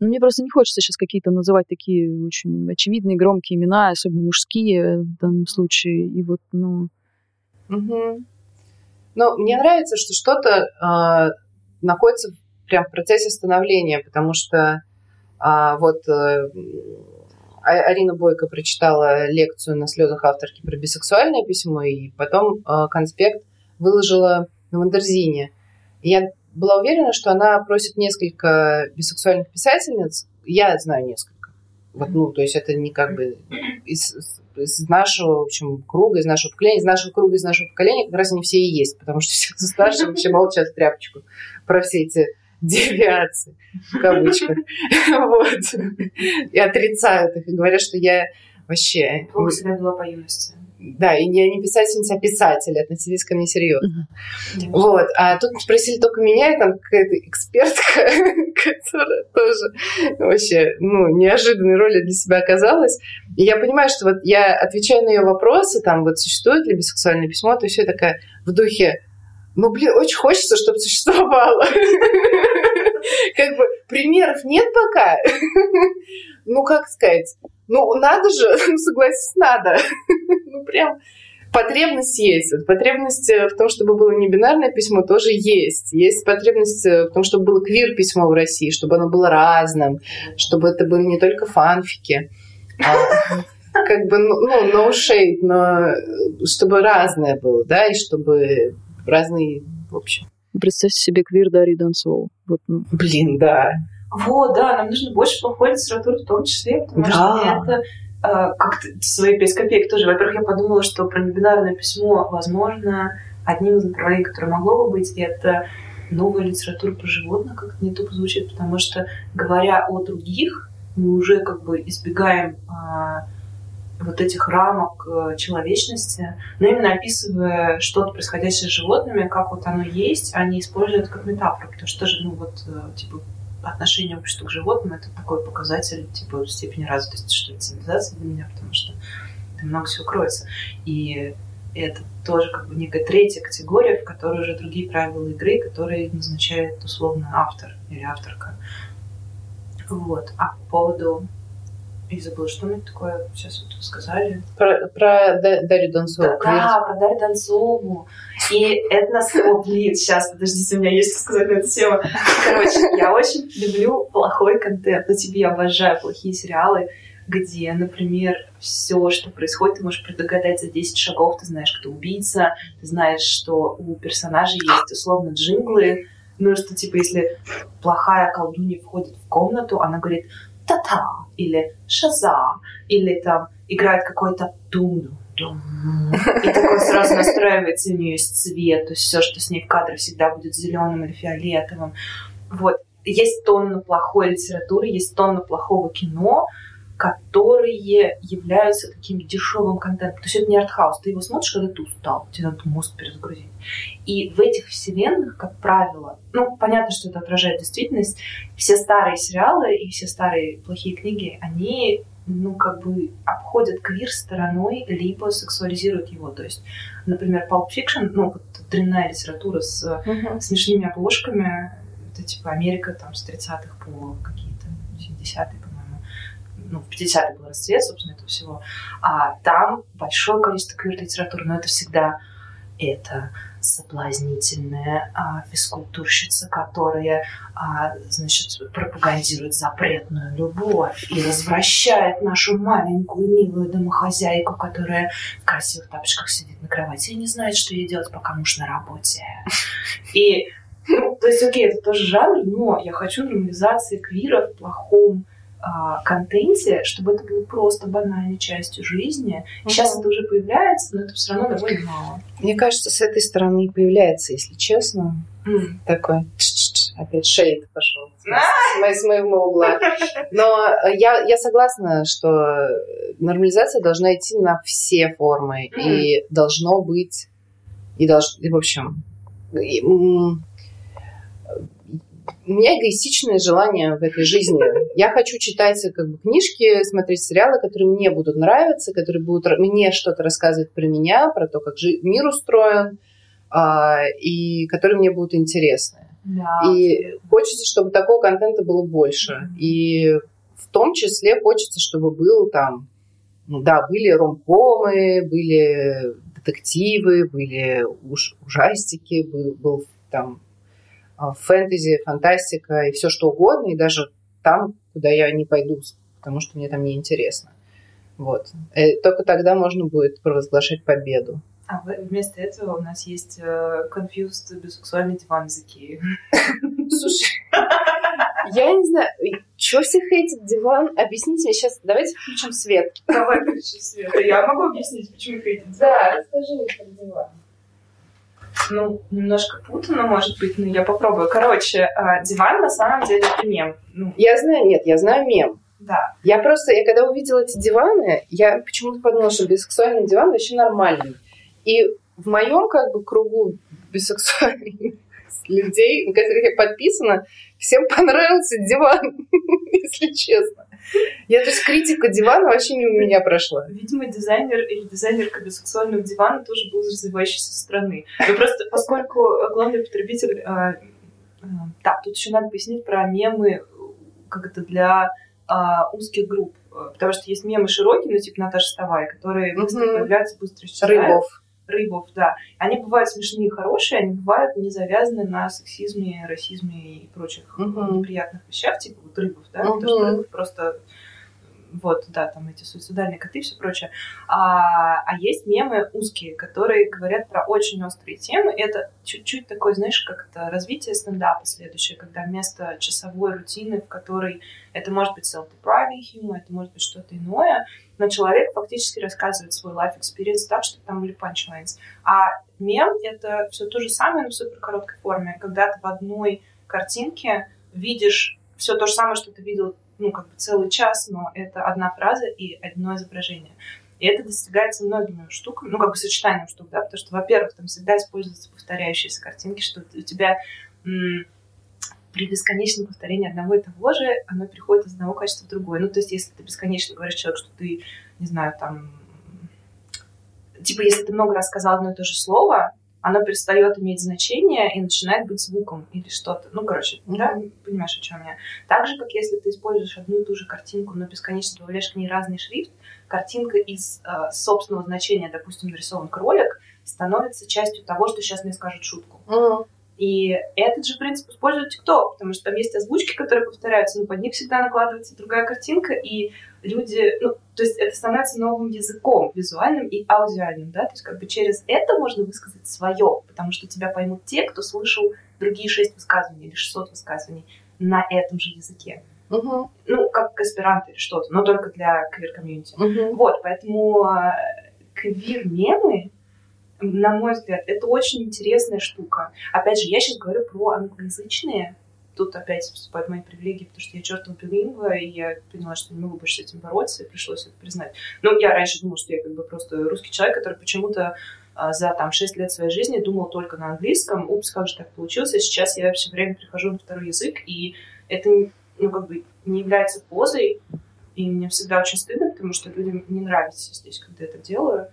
Speaker 3: Ну, мне просто не хочется сейчас какие-то называть такие очень очевидные, громкие имена, особенно мужские в данном случае. И вот, ну...
Speaker 1: Угу. Ну, мне нравится, что что-то э, находится прям в процессе становления, потому что э, вот э, Арина Бойко прочитала лекцию на слезах авторки про бисексуальное письмо, и потом э, конспект выложила на Мандерзине. И я была уверена, что она просит несколько бисексуальных писательниц. Я знаю несколько. Вот, ну, то есть это не как бы из, из нашего в общем, круга, из нашего поколения, из нашего круга, из нашего поколения как раз они все и есть, потому что все, старше, вообще молчат в тряпочку про все эти девиации, в кавычках. Вот. И отрицают их, и говорят, что я вообще...
Speaker 2: Плохо себя вела по юности.
Speaker 1: Да, и не, не писательница, а писатель. Относитесь ко мне серьезно. Uh-huh. Вот. А тут спросили только меня, и там какая-то экспертка, которая тоже вообще, ну, неожиданной роли для себя оказалась. И я понимаю, что вот я отвечаю на ее вопросы, там, вот существует ли бисексуальное письмо, то есть я такая в духе, ну, блин, очень хочется, чтобы существовало. Как бы примеров нет пока. Ну, как сказать, ну, надо же, ну, согласись, надо. Ну, прям потребность есть. Потребность в том, чтобы было не бинарное письмо, тоже есть. Есть потребность в том, чтобы было квир-письмо в России, чтобы оно было разным, чтобы это были не только фанфики, а как бы, ну, no shade, но чтобы разное было, да, и чтобы разные, в общем.
Speaker 3: Представьте себе квир Дарьи Донцову. Вот, ну.
Speaker 1: Блин, да.
Speaker 2: Вот, да, нам нужно больше плохой литературы в том числе, потому да. что это э, как-то свои 5 копеек тоже. Во-первых, я подумала, что про небинарное письмо, возможно, одним из направлений, которое могло бы быть, это новая литература про животных, как это не тупо звучит, потому что, говоря о других, мы уже как бы избегаем э, вот этих рамок э, человечности, но именно описывая что-то происходящее с животными, как вот оно есть, они используют как метафору, потому что же, ну вот, э, типа, отношение общества к животным это такой показатель типа степени развитости что ли цивилизации для меня, потому что там много всего кроется. И это тоже как бы некая третья категория, в которой уже другие правила игры, которые назначает условно автор или авторка. Вот. А по поводу и забыла, что мы такое сейчас вот сказали.
Speaker 1: Про, про Дарью Донцову.
Speaker 2: Да, да, про Дарью Донцову. И это нас... О, блин, сейчас, подождите, у меня есть что сказать на эту тему. Короче, я очень люблю плохой контент. Ну, тебе я обожаю плохие сериалы, где, например, все, что происходит, ты можешь предугадать за 10 шагов, ты знаешь, кто убийца, ты знаешь, что у персонажей есть условно джинглы, ну, что, типа, если плохая колдунья входит в комнату, она говорит, та-та, или шаза, или там играет какой-то дум и такой сразу настраивается у нее есть цвет, то есть все, что с ней в кадре всегда будет зеленым или фиолетовым. Вот. Есть тонна плохой литературы, есть тонна плохого кино, которые являются таким дешевым контентом. То есть это не артхаус, ты его смотришь, когда ты устал, тебе надо мозг перезагрузить. И в этих вселенных, как правило, ну, понятно, что это отражает действительность, все старые сериалы и все старые плохие книги, они ну, как бы обходят квир стороной, либо сексуализируют его. То есть, например, Pulp Fiction, ну, вот дрянная литература с uh-huh. смешными обложками, это типа Америка там с 30-х по какие-то 70-е, ну, в 50-е был расцвет, собственно, этого всего, а там большое количество квир-литературы, но это всегда это соблазнительная а, физкультурщица, которая, а, значит, пропагандирует запретную любовь и развращает нашу маленькую милую домохозяйку, которая в красивых тапочках сидит на кровати и не знает, что ей делать, пока муж на работе. И, ну, то есть, окей, это тоже жанр, но я хочу нормализации квира в плохом контенте, чтобы это было просто банальной частью жизни. Сейчас это уже появляется, но это все равно довольно мало.
Speaker 1: Мне кажется, с этой стороны и появляется, если честно,
Speaker 2: Mm.
Speaker 1: такой опять шейд пошел с, мо- с моего угла. Но я, я согласна, что нормализация должна идти на все формы. И должно быть... И долж, и, в общем... и, м, у меня эгоистичное желание в этой жизни. Я хочу читать как бы, книжки, смотреть сериалы, которые мне будут нравиться, которые будут мне что-то рассказывать про меня, про то, как мир устроен, а, и которые мне будут интересны.
Speaker 2: Да.
Speaker 1: И хочется, чтобы такого контента было больше. И в том числе хочется, чтобы был там, ну да, были ромкомы, были детективы, были уж, ужастики, был, был там фэнтези, фантастика и все что угодно, и даже там, куда я не пойду, потому что мне там не интересно. Вот. Э, Только тогда можно будет провозглашать победу.
Speaker 2: А вместо этого у нас есть э, confused бисексуальный диван из Икеи.
Speaker 1: Слушай, я не знаю, что всех хейтит диван? Объясните мне сейчас, давайте включим свет.
Speaker 2: Давай включи свет. Я могу объяснить, почему хейтит
Speaker 1: расскажи мне про диван.
Speaker 2: Ну, немножко путано, может быть, но я попробую. Короче, а, диван на самом деле это мем. Ну,
Speaker 1: Я знаю, нет, я знаю мем.
Speaker 2: да.
Speaker 1: Я просто, я когда увидела эти диваны, я почему-то подумала, что бисексуальный диван вообще нормальный. И в моем как бы кругу бисексуальных людей, на которых я подписана, всем понравился диван, если честно. Я, то есть, критика дивана вообще мимо меня прошла.
Speaker 2: Видимо, дизайнер или дизайнерка бисексуального дивана тоже был из развивающейся страны. Но просто поскольку главный потребитель... а, а, Так, тут еще надо пояснить про мемы как это для а, узких групп. А, Потому что есть мемы широкие, ну, типа Наташа Вставай, которые быстро
Speaker 1: Мгм.
Speaker 2: появляются, быстро исчезают.
Speaker 1: Рыбов.
Speaker 2: Рыбов, да. Они бывают смешные и хорошие, они бывают не завязаны на сексизме, расизме и прочих
Speaker 1: Мгм.
Speaker 2: неприятных вещах, типа вот рыбов, да,
Speaker 1: Мгм.
Speaker 2: потому что рыбов просто вот, да, там эти суицидальные коты и все прочее. А, а есть мемы узкие, которые говорят про очень острые темы. Это чуть-чуть такое, знаешь, как это развитие стендапа следующее, когда вместо часовой рутины, в которой это может быть self-depriving humor, это может быть что-то иное, но человек фактически рассказывает свой life experience так, что там были punchlines. А мем — это все то же самое, но в супер короткой форме. Когда ты в одной картинке видишь все то же самое, что ты видел ну, как бы целый час, но это одна фраза и одно изображение. И это достигается многими штуками, ну, как бы сочетанием штук, да, потому что, во-первых, там всегда используются повторяющиеся картинки, что у тебя м- при бесконечном повторении одного и того же оно переходит из одного качества в другое. Ну, то есть, если ты бесконечно говоришь человеку, что ты, не знаю, там... Типа, если ты много раз сказал одно и то же слово, оно перестает иметь значение и начинает быть звуком или что-то. Ну, короче, да, понимаешь, о чем я. Так же, как если ты используешь одну и ту же картинку, но бесконечно добавляешь к ней разный шрифт, картинка из э, собственного значения, допустим, нарисован кролик, становится частью того, что сейчас мне скажут шутку.
Speaker 1: Мгм.
Speaker 2: И этот же принцип использует TikTok, потому что там есть озвучки, которые повторяются, но под них всегда накладывается другая картинка, и люди, ну, то есть это становится новым языком, визуальным и аудиальным, да, то есть как бы через это можно высказать свое, потому что тебя поймут те, кто слышал другие шесть высказываний или 600 высказываний на этом же языке.
Speaker 1: Мгм.
Speaker 2: Ну, как аспирант или что-то, но только для квир-комьюнити.
Speaker 1: Мгм.
Speaker 2: Вот, поэтому э, квир-мемы, на мой взгляд, это очень интересная штука. Опять же, я сейчас говорю про англоязычные. Тут опять вступают мои привилегии, потому что я чертова билингва, и я поняла, что не могу больше с этим бороться, и пришлось это признать. Ну, я раньше думала, что я как бы просто русский человек, который почему-то а, за там 6 лет своей жизни думал только на английском. Упс, как же так получилось. Сейчас я все время перехожу на второй язык, и это, ну, как бы не является позой, и мне всегда очень стыдно, потому что людям не нравится здесь, когда это делаю.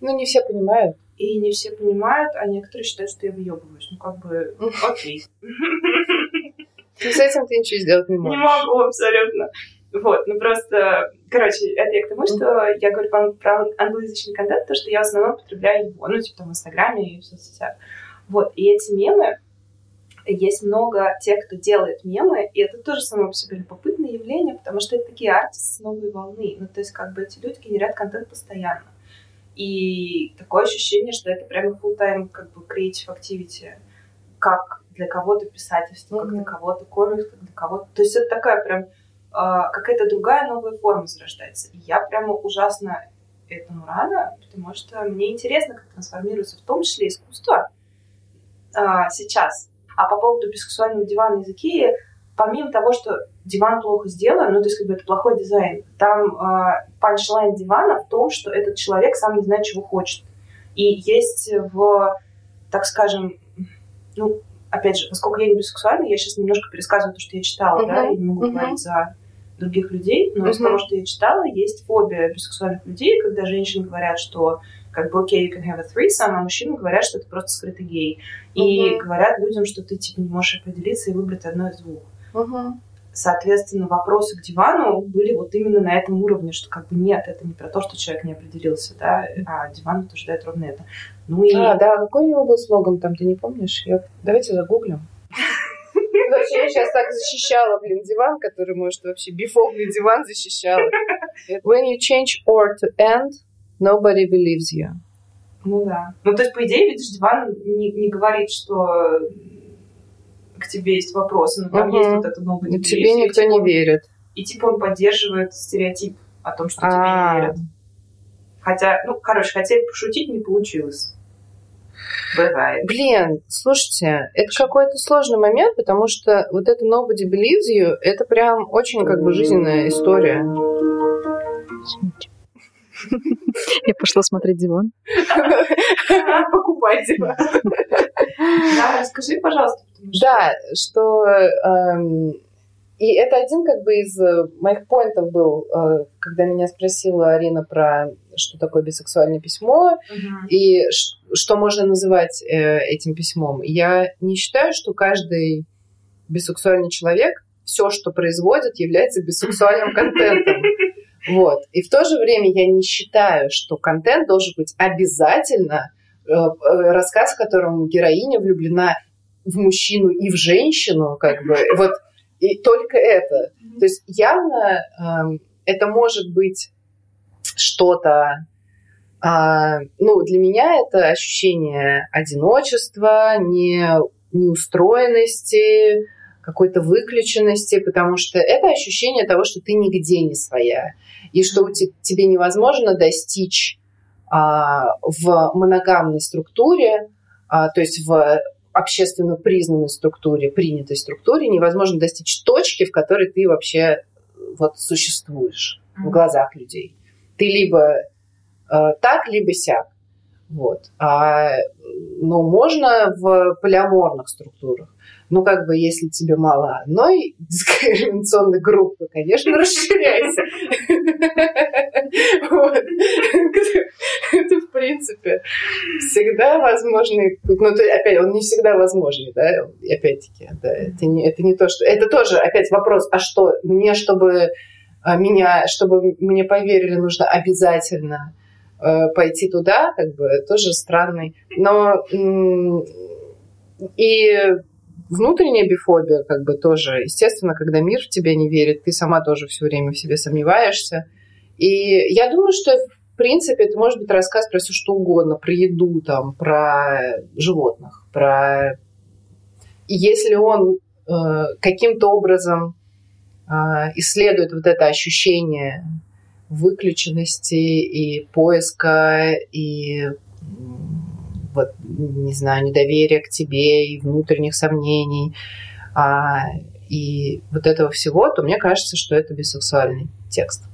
Speaker 1: Ну, не все понимают.
Speaker 2: И не все понимают, а некоторые считают, что я выебываюсь. Ну, как бы, окей.
Speaker 1: Ну, с этим ты ничего сделать не можешь.
Speaker 2: Не могу абсолютно. Вот, ну просто, короче, это я к тому, что я говорю про, про англоязычный контент, то, что я в основном потребляю его, ну, типа там в Инстаграме и в соцсетях. Вот, и эти мемы, есть много тех, кто делает мемы, и это тоже само по себе любопытное явление, потому что это такие артисты с новой волны. Ну, то есть, как бы эти люди генерят контент постоянно. И такое ощущение, что это прямо full-time как бы creative activity. Как для кого-то писательство, как для кого-то комикс, как для кого-то... То есть это такая прям какая-то другая новая форма зарождается. И я прямо ужасно этому рада, потому что мне интересно, как трансформируется в том числе искусство а, сейчас. А по поводу бисексуального дивана из Икеи, помимо того, что диван плохо сделан, ну, то есть как бы это плохой дизайн, там а, панчлайн дивана в том, что этот человек сам не знает, чего хочет. И есть в, так скажем, ну, опять же, поскольку я не бисексуальна, я сейчас немножко пересказываю то, что я читала, uh-huh. да, и не могу uh-huh. говорить за других людей, но uh-huh. из того, что я читала, есть фобия бисексуальных людей, когда женщины говорят, что как бы окей, okay, you can have a threesome, а мужчины говорят, что это просто скрытый гей. И uh-huh. говорят людям, что ты типа не можешь определиться и выбрать одно из двух. Uh-huh. Соответственно, вопросы к дивану были вот именно на этом уровне, что как бы нет, это не про то, что человек не определился, да, а диван утверждает ровно это.
Speaker 1: Ну и... А, да, какой у него был слоган там, ты не помнишь? Я... Давайте загуглим. Вообще, я сейчас так защищала, блин, диван, который, может, вообще бифовный диван защищала. When you change or to end, nobody believes you.
Speaker 2: Ну да. Ну, то есть, по идее, видишь, диван не, не говорит, что к тебе есть вопросы, но там угу. есть вот это nobody believes
Speaker 1: Тебе никто типа, не верит.
Speaker 2: И типа он поддерживает стереотип о том, что тебе не верят. Хотя, ну, короче, хотели пошутить, не получилось. Бывает.
Speaker 1: Блин, слушайте, это какой-то сложный момент, потому что вот это nobody believes you, это прям очень как бы жизненная история.
Speaker 3: Я пошла смотреть диван.
Speaker 2: Покупать диван. Да, расскажи, пожалуйста.
Speaker 1: Да, что эм, и это один как бы из э, моих поинтов был, э, когда меня спросила Арина про что такое бисексуальное письмо и что можно называть э, этим письмом. Я не считаю, что каждый бисексуальный человек все, что производит, является бисексуальным контентом. Вот. И в то же время я не считаю, что контент должен быть обязательно рассказ, в котором героиня влюблена в мужчину и в женщину, как бы. Вот и только это. То есть явно э, это может быть что-то, э, ну, для меня это ощущение одиночества, не, неустроенности, какой-то выключенности, потому что это ощущение того, что ты нигде не своя, и что у te, тебе невозможно достичь в моногамной структуре, а, то есть в общественно признанной структуре, принятой структуре невозможно достичь точки, в которой ты вообще э, вот существуешь mm-hmm. в глазах людей. Ты либо э, так, либо сяк. Вот. А, но можно в полиаморных структурах. Ну, как бы, если тебе мало одной дискриминационной группы, конечно, расширяйся. Это, в принципе, всегда возможный путь. Ну, опять, он не всегда возможный, да, опять-таки, это не, это не то, что... Это тоже, опять, вопрос, а что, мне, чтобы а, меня, чтобы мне поверили, нужно обязательно э, пойти туда, как бы, тоже странный. Но и внутренняя бифобия, как бы тоже, естественно, когда мир в тебя не верит, ты сама тоже все время в себе сомневаешься. И я думаю, что в принципе это может быть рассказ про все что угодно, про еду, там, про животных, про... Если он э, каким-то образом э, исследует вот это ощущение выключенности и поиска и вот, не знаю, недоверия к тебе и внутренних сомнений, а, и вот этого всего, то мне кажется, что это бисексуальный текст.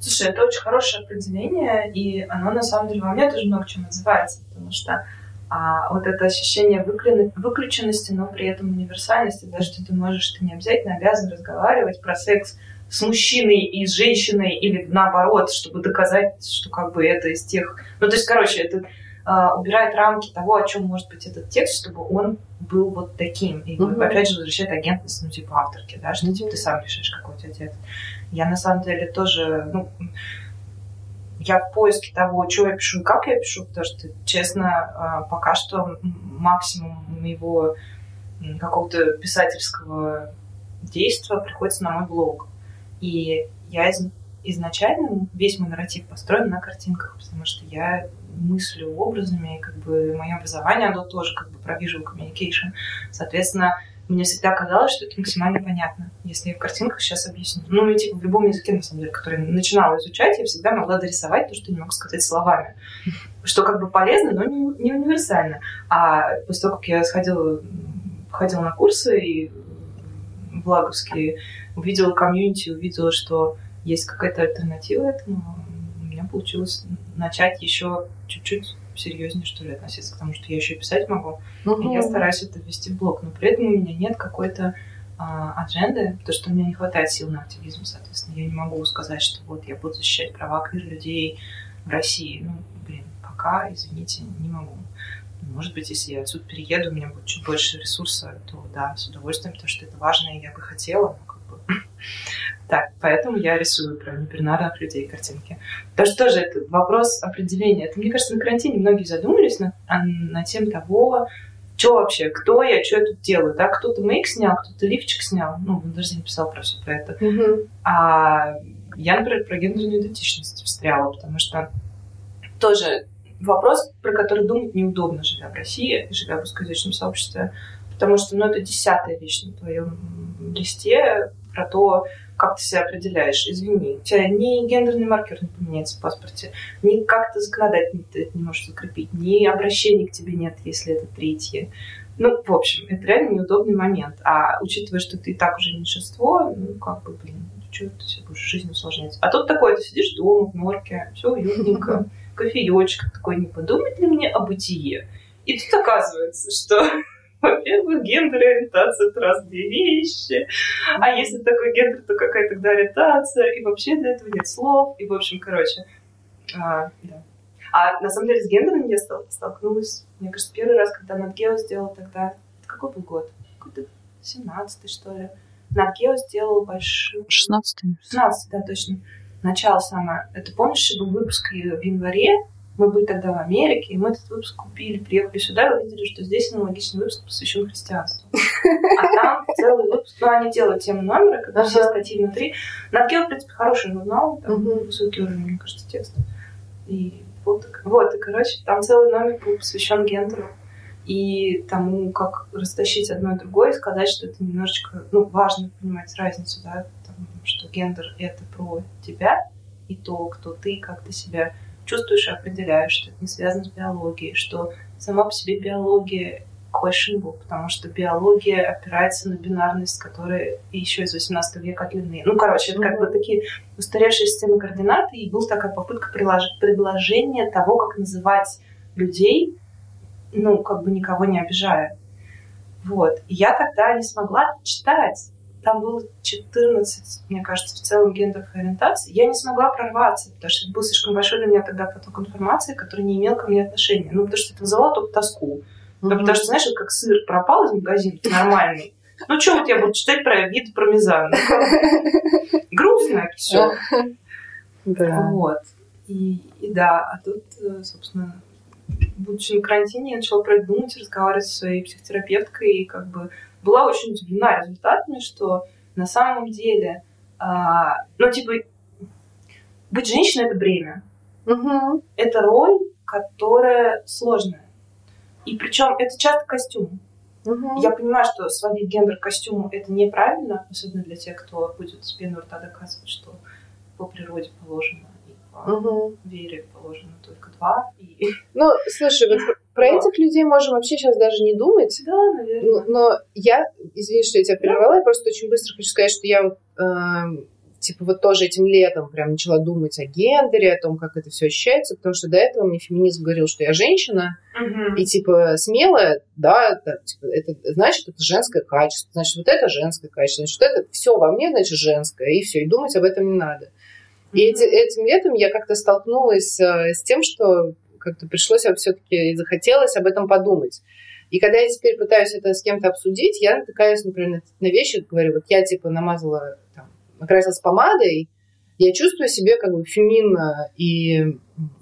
Speaker 2: Слушай, это очень хорошее определение, и оно на самом деле во мне тоже много чем называется, потому что а, вот это ощущение выключенности, но при этом универсальности, да, что ты можешь, ты не обязательно обязан разговаривать про секс с мужчиной и с женщиной или наоборот, чтобы доказать, что как бы это из тех... Ну, то есть, короче, это убирает рамки того, о чем может быть этот текст, чтобы он был вот таким. И mm-hmm. опять же возвращает агентность, ну, типа авторки, да, что типа ты сам решишь, какой у тебя текст. Я на самом деле тоже, ну, я в поиске того, что я пишу и как я пишу, потому что, честно, а, пока что максимум моего какого-то писательского действия приходится на мой блог. И я из, изначально весь мой нарратив построен на картинках, потому что я мыслю образами, и как бы мое образование, оно тоже как бы про visual communication. Соответственно, мне всегда казалось, что это максимально понятно, если я в картинках сейчас объясню. Ну, и типа в любом языке, на самом деле, который начинала изучать, я всегда могла дорисовать то, что не могу сказать словами. Что как бы полезно, но не, не универсально. А после того, как я сходила, ходила на курсы и влаговские, увидела комьюнити, увидела, что есть какая-то альтернатива этому, у меня получилось начать еще чуть-чуть серьезнее, что ли, относиться к тому, что я еще писать могу. Угу. И я стараюсь это ввести в блог. Но при этом у меня нет какой-то а, адженды, потому что у меня не хватает сил на активизм, соответственно. Я не могу сказать, что вот я буду защищать права квир-людей в России. Ну, блин, пока, извините, не могу. Может быть, если я отсюда перееду, у меня будет чуть больше ресурса, то да, с удовольствием, потому что это важно, и я бы хотела, но так, поэтому я рисую про небинарных людей картинки. Потому что тоже это вопрос определения. Это, мне кажется, на карантине многие задумались на, а, на тем того, что вообще, кто я, что я тут делаю, да, кто-то мейк снял, кто-то лифчик снял, ну, он даже не писал про все про это. Mm-hmm. А я, например, про гендерную идентичность встряла, потому что тоже вопрос, про который думать неудобно, живя в России, живя в русскоязычном сообществе, потому что, ну, это десятая вещь на твоем листе про то, как ты себя определяешь. Извини, у тебя ни гендерный маркер не поменяется в паспорте, ни как-то законодательно ты это не можешь закрепить, ни обращения к тебе нет, если это третье. Ну, в общем, это реально неудобный момент. А учитывая, что ты и так уже меньшинство, ну, как бы, блин, что ты себе будешь жизнь усложнять. А тут такое, ты сидишь дома в норке, все уютненько, кофеечек такой, не подумать ли мне о бытие? И тут оказывается, что во-первых, гендер и ориентация — это разные вещи. А если такой гендер, то какая тогда ориентация? И вообще для этого нет слов. И, в общем, короче, а, да. А на самом деле с гендером я столкнулась, мне кажется, первый раз, когда Надгео сделал тогда... Это какой был год? Какой-то 17-й, что ли. Надгео сделал большой...
Speaker 3: 16-й.
Speaker 2: 16 да, точно. Начало самое. Это, помнишь, был выпуск в январе, мы были тогда в Америке, и мы этот выпуск купили, приехали сюда и увидели, что здесь аналогичный выпуск посвящен христианству. А там целый выпуск, ну, они делают тему номера, когда все статьи внутри. Надгел, в принципе, хороший журнал, там высокий уровень, мне кажется, текста. И вот, вот, и, короче, там целый номер был посвящен гендеру и тому, как растащить одно и другое, и сказать, что это немножечко, ну, важно понимать разницу, да, потому что гендер — это про тебя и то, кто ты, как ты себя чувствуешь и определяешь, что это не связано с биологией, что сама по себе биология questionable, потому что биология опирается на бинарность, которая еще из 18 века длины. Ну, короче, это как бы такие устаревшие системы координат, и была такая попытка предложения того, как называть людей, ну, как бы никого не обижая. Вот. И я тогда не смогла читать там было 14, мне кажется, в целом гендерных ориентаций. Я не смогла прорваться, потому что это был слишком большой для меня тогда поток информации, который не имел ко мне отношения. Ну, потому что это вызывало только тоску. Mm-hmm. потому что, знаешь, как сыр пропал из магазина нормальный. Ну, что вот я буду читать про вид пармезана? Грустно все. Да. Вот. И, и да, а тут, э, собственно, будучи на карантине, я начала про это думать, разговаривать со своей психотерапевткой, и как бы была очень удивлена результатами, что на самом деле, а, ну, типа, быть женщиной — это бремя. Угу. Это роль, которая сложная. И причем это часто костюм. Угу. Я понимаю, что сводить гендер к костюму это неправильно, особенно для тех, кто будет с пены рта доказывать, что по природе положено и по угу. вере положено только два. И...
Speaker 1: Ну, слушай, вот про этих людей можем вообще сейчас даже не думать.
Speaker 2: Да, наверное.
Speaker 1: Но, я, извини, что я тебя прервала, я просто очень быстро хочу сказать, что я вот, э, типа, вот тоже этим летом прям начала думать о гендере, о том, как это все ощущается, потому что до этого мне феминизм говорил, что я женщина, угу. и, типа, смелая, да, это, типа, это значит, это женское качество, значит, вот это женское качество, значит, вот это все во мне, значит, женское, и все, и думать об этом не надо. И эти, этим летом я как-то столкнулась э, с тем, что как-то пришлось все-таки и захотелось об этом подумать. И когда я теперь пытаюсь это с кем-то обсудить, я натыкаюсь, например, на вещи, говорю, вот я типа намазала, там, накрасилась помадой, я чувствую себе как бы феминно, и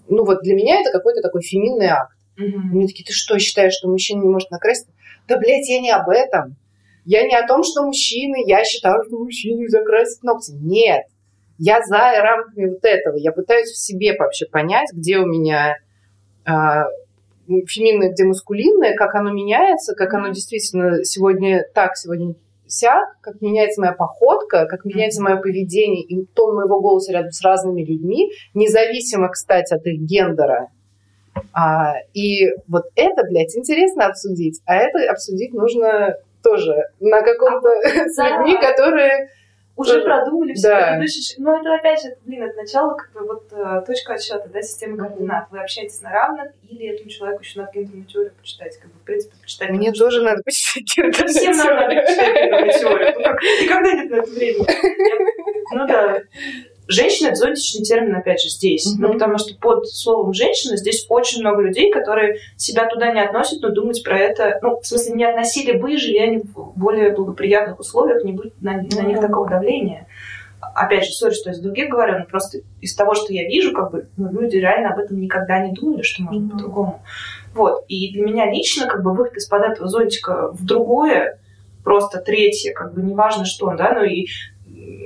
Speaker 1: ну вот для меня это какой-то такой феминный акт. И мне такие, ты что, считаешь, что мужчина не может накраситься? Да, блядь, я не об этом. Я не о том, что мужчины, я считаю, что мужчине закрасить ногти. Нет. Я за рамками вот этого. Я пытаюсь в себе вообще понять, где у меня а, феминное, где маскулинное, как оно меняется, как оно действительно сегодня так, сегодня сяк, как меняется моя походка, как меняется мое поведение и тон моего голоса рядом с разными людьми, независимо, кстати, от их гендера. А, и вот это, блядь, интересно обсудить, а это обсудить нужно тоже на каком-то а, с людьми, которые
Speaker 2: уже продумали все да. предыдущие Ну, это опять же, блин, это начало, как бы вот э, точка отсчета, да, системы координат. Вы общаетесь на равных, или этому человеку еще надо гендерную теорию почитать, как бы, в принципе, почитать.
Speaker 1: Мне тоже надо почитать гендерную
Speaker 2: Всем надо почитать гендерную теорию. Никогда нет на это времени. Ну да, Женщина – это зонтичный термин, опять же, здесь. Mm-hmm. Ну, потому что под словом «женщина» здесь очень много людей, которые себя туда не относят, но думать про это... Ну, в смысле, не относили бы, жили они в более благоприятных условиях, не будет на, mm-hmm. на них такого давления. Опять же, сори, что я с других говорю, но просто из того, что я вижу, как бы, ну, люди реально об этом никогда не думали, что можно mm-hmm. по-другому. Вот. И для меня лично, как бы, выход из-под этого зонтика в другое, просто третье, как бы неважно что, да, ну и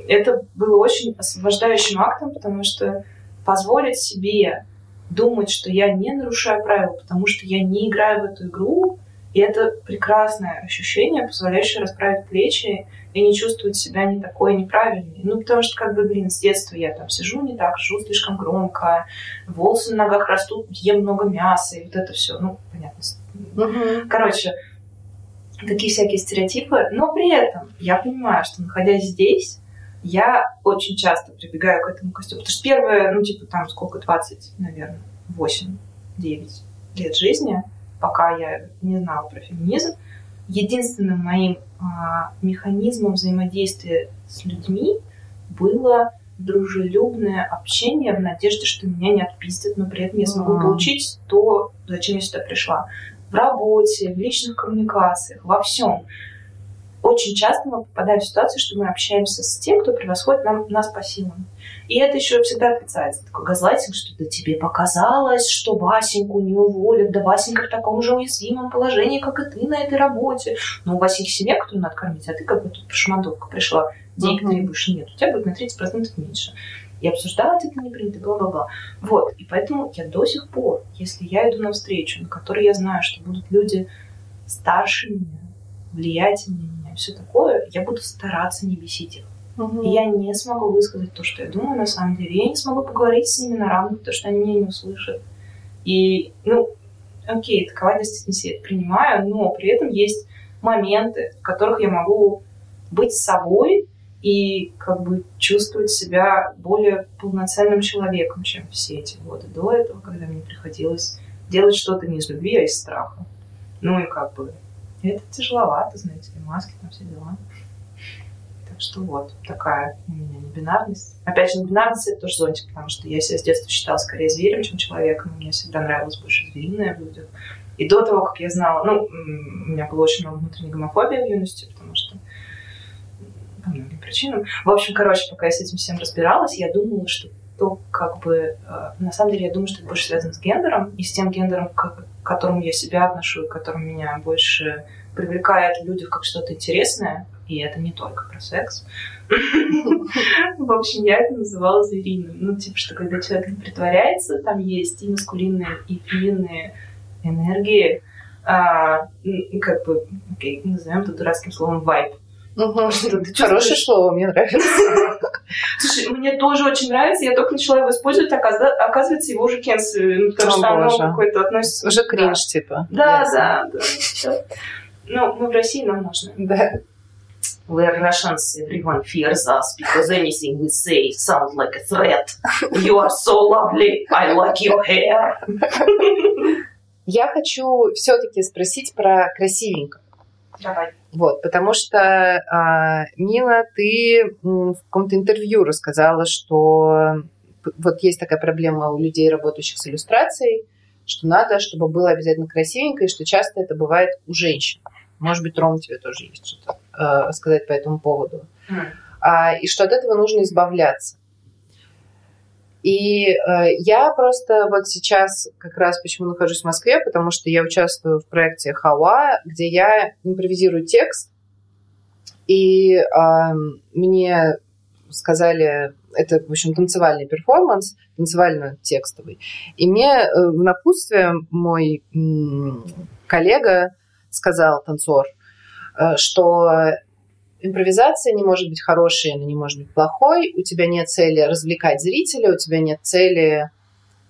Speaker 2: это было очень освобождающим актом, потому что позволить себе думать, что я не нарушаю правила, потому что я не играю в эту игру, и это прекрасное ощущение, позволяющее расправить плечи и не чувствовать себя не такой неправильной. Ну, потому что, как бы, блин, с детства я там сижу не так, живу слишком громко, волосы на ногах растут, ем много мяса, и вот это все. Ну, понятно. Угу. Короче, такие всякие стереотипы. Но при этом я понимаю, что находясь здесь, я очень часто прибегаю к этому костюму. Потому что первое, ну, типа, там, сколько, 20, наверное, 8-9 лет жизни, пока я не знала про феминизм, единственным моим а, механизмом взаимодействия с людьми было дружелюбное общение в надежде, что меня не отпиздят, но при этом я смогу mm-hmm. получить то, зачем я сюда пришла. В работе, в личных коммуникациях, во всем очень часто мы попадаем в ситуацию, что мы общаемся с тем, кто превосходит нам, нас по силам. И это еще всегда отрицается. Такой газлайтинг, что да тебе показалось, что Васеньку не уволят, да Васенька в таком же уязвимом положении, как и ты на этой работе. Но у Васеньки семья, которую надо кормить, а ты как бы тут шамандовка пришла, денег uh-huh. требуешь, нет, у тебя будет на 30% меньше. И обсуждать это не принято, бла-бла-бла. Вот, и поэтому я до сих пор, если я иду на встречу, на которой я знаю, что будут люди старше меня, влиятельнее все такое, я буду стараться не бесить их. Угу. И я не смогу высказать то, что я думаю на самом деле. Я не смогу поговорить с ними на равных, потому что они меня не услышат. И, ну, окей, такова действительность, я принимаю, но при этом есть моменты, в которых я могу быть собой и как бы чувствовать себя более полноценным человеком, чем все эти годы до этого, когда мне приходилось делать что-то не из любви, а из страха. Ну и как бы это тяжеловато, знаете ли, маски, там все дела. Так что вот, такая у меня небинарность. Опять же, небинарность — это тоже зонтик, потому что я себя с детства считала скорее зверем, чем человеком. Мне всегда нравилось больше звериное в людях. И до того, как я знала, ну, у меня было очень много внутренней гомофобии в юности, потому что по многим причинам. В общем, короче, пока я с этим всем разбиралась, я думала, что то, как бы, э, на самом деле, я думаю, что это больше связано с гендером и с тем гендером, к которому я себя отношу, и которым меня больше привлекает в людях как что-то интересное, и это не только про секс. В общем, я это называла звериным. Ну, типа, что когда человек не притворяется, там есть и маскулинные, и феминные энергии, а, как бы, окей, назовем это дурацким словом вайп.
Speaker 1: Угу. Хорошее слово, мне нравится.
Speaker 2: Слушай, мне тоже очень нравится, я только начала его использовать, оказывается, его уже кенселили, ну, потому что оно какое-то относится...
Speaker 1: Уже кринж, типа.
Speaker 2: Да, да, да. Ну, мы в России, нам можно.
Speaker 1: Да.
Speaker 2: We are Russians, everyone fears us because anything we say sounds like a threat. You are so lovely, I like your hair.
Speaker 1: Я хочу все-таки спросить про красивенько.
Speaker 2: Давай.
Speaker 1: Вот, потому что, а, Мила, ты в каком-то интервью рассказала, что вот есть такая проблема у людей, работающих с иллюстрацией, что надо, чтобы было обязательно красивенько, и что часто это бывает у женщин. Может быть, Ром, тебе тоже есть что-то э, сказать по этому поводу. Mm. А, и что от этого нужно избавляться. И э, я просто вот сейчас как раз почему нахожусь в Москве, потому что я участвую в проекте Хауа, где я импровизирую текст, и э, мне сказали, это, в общем, танцевальный перформанс, танцевально-текстовый. И мне э, в напутствие мой коллега сказал, танцор, э, что импровизация не может быть хорошей, она не может быть плохой, у тебя нет цели развлекать зрителя, у тебя нет цели,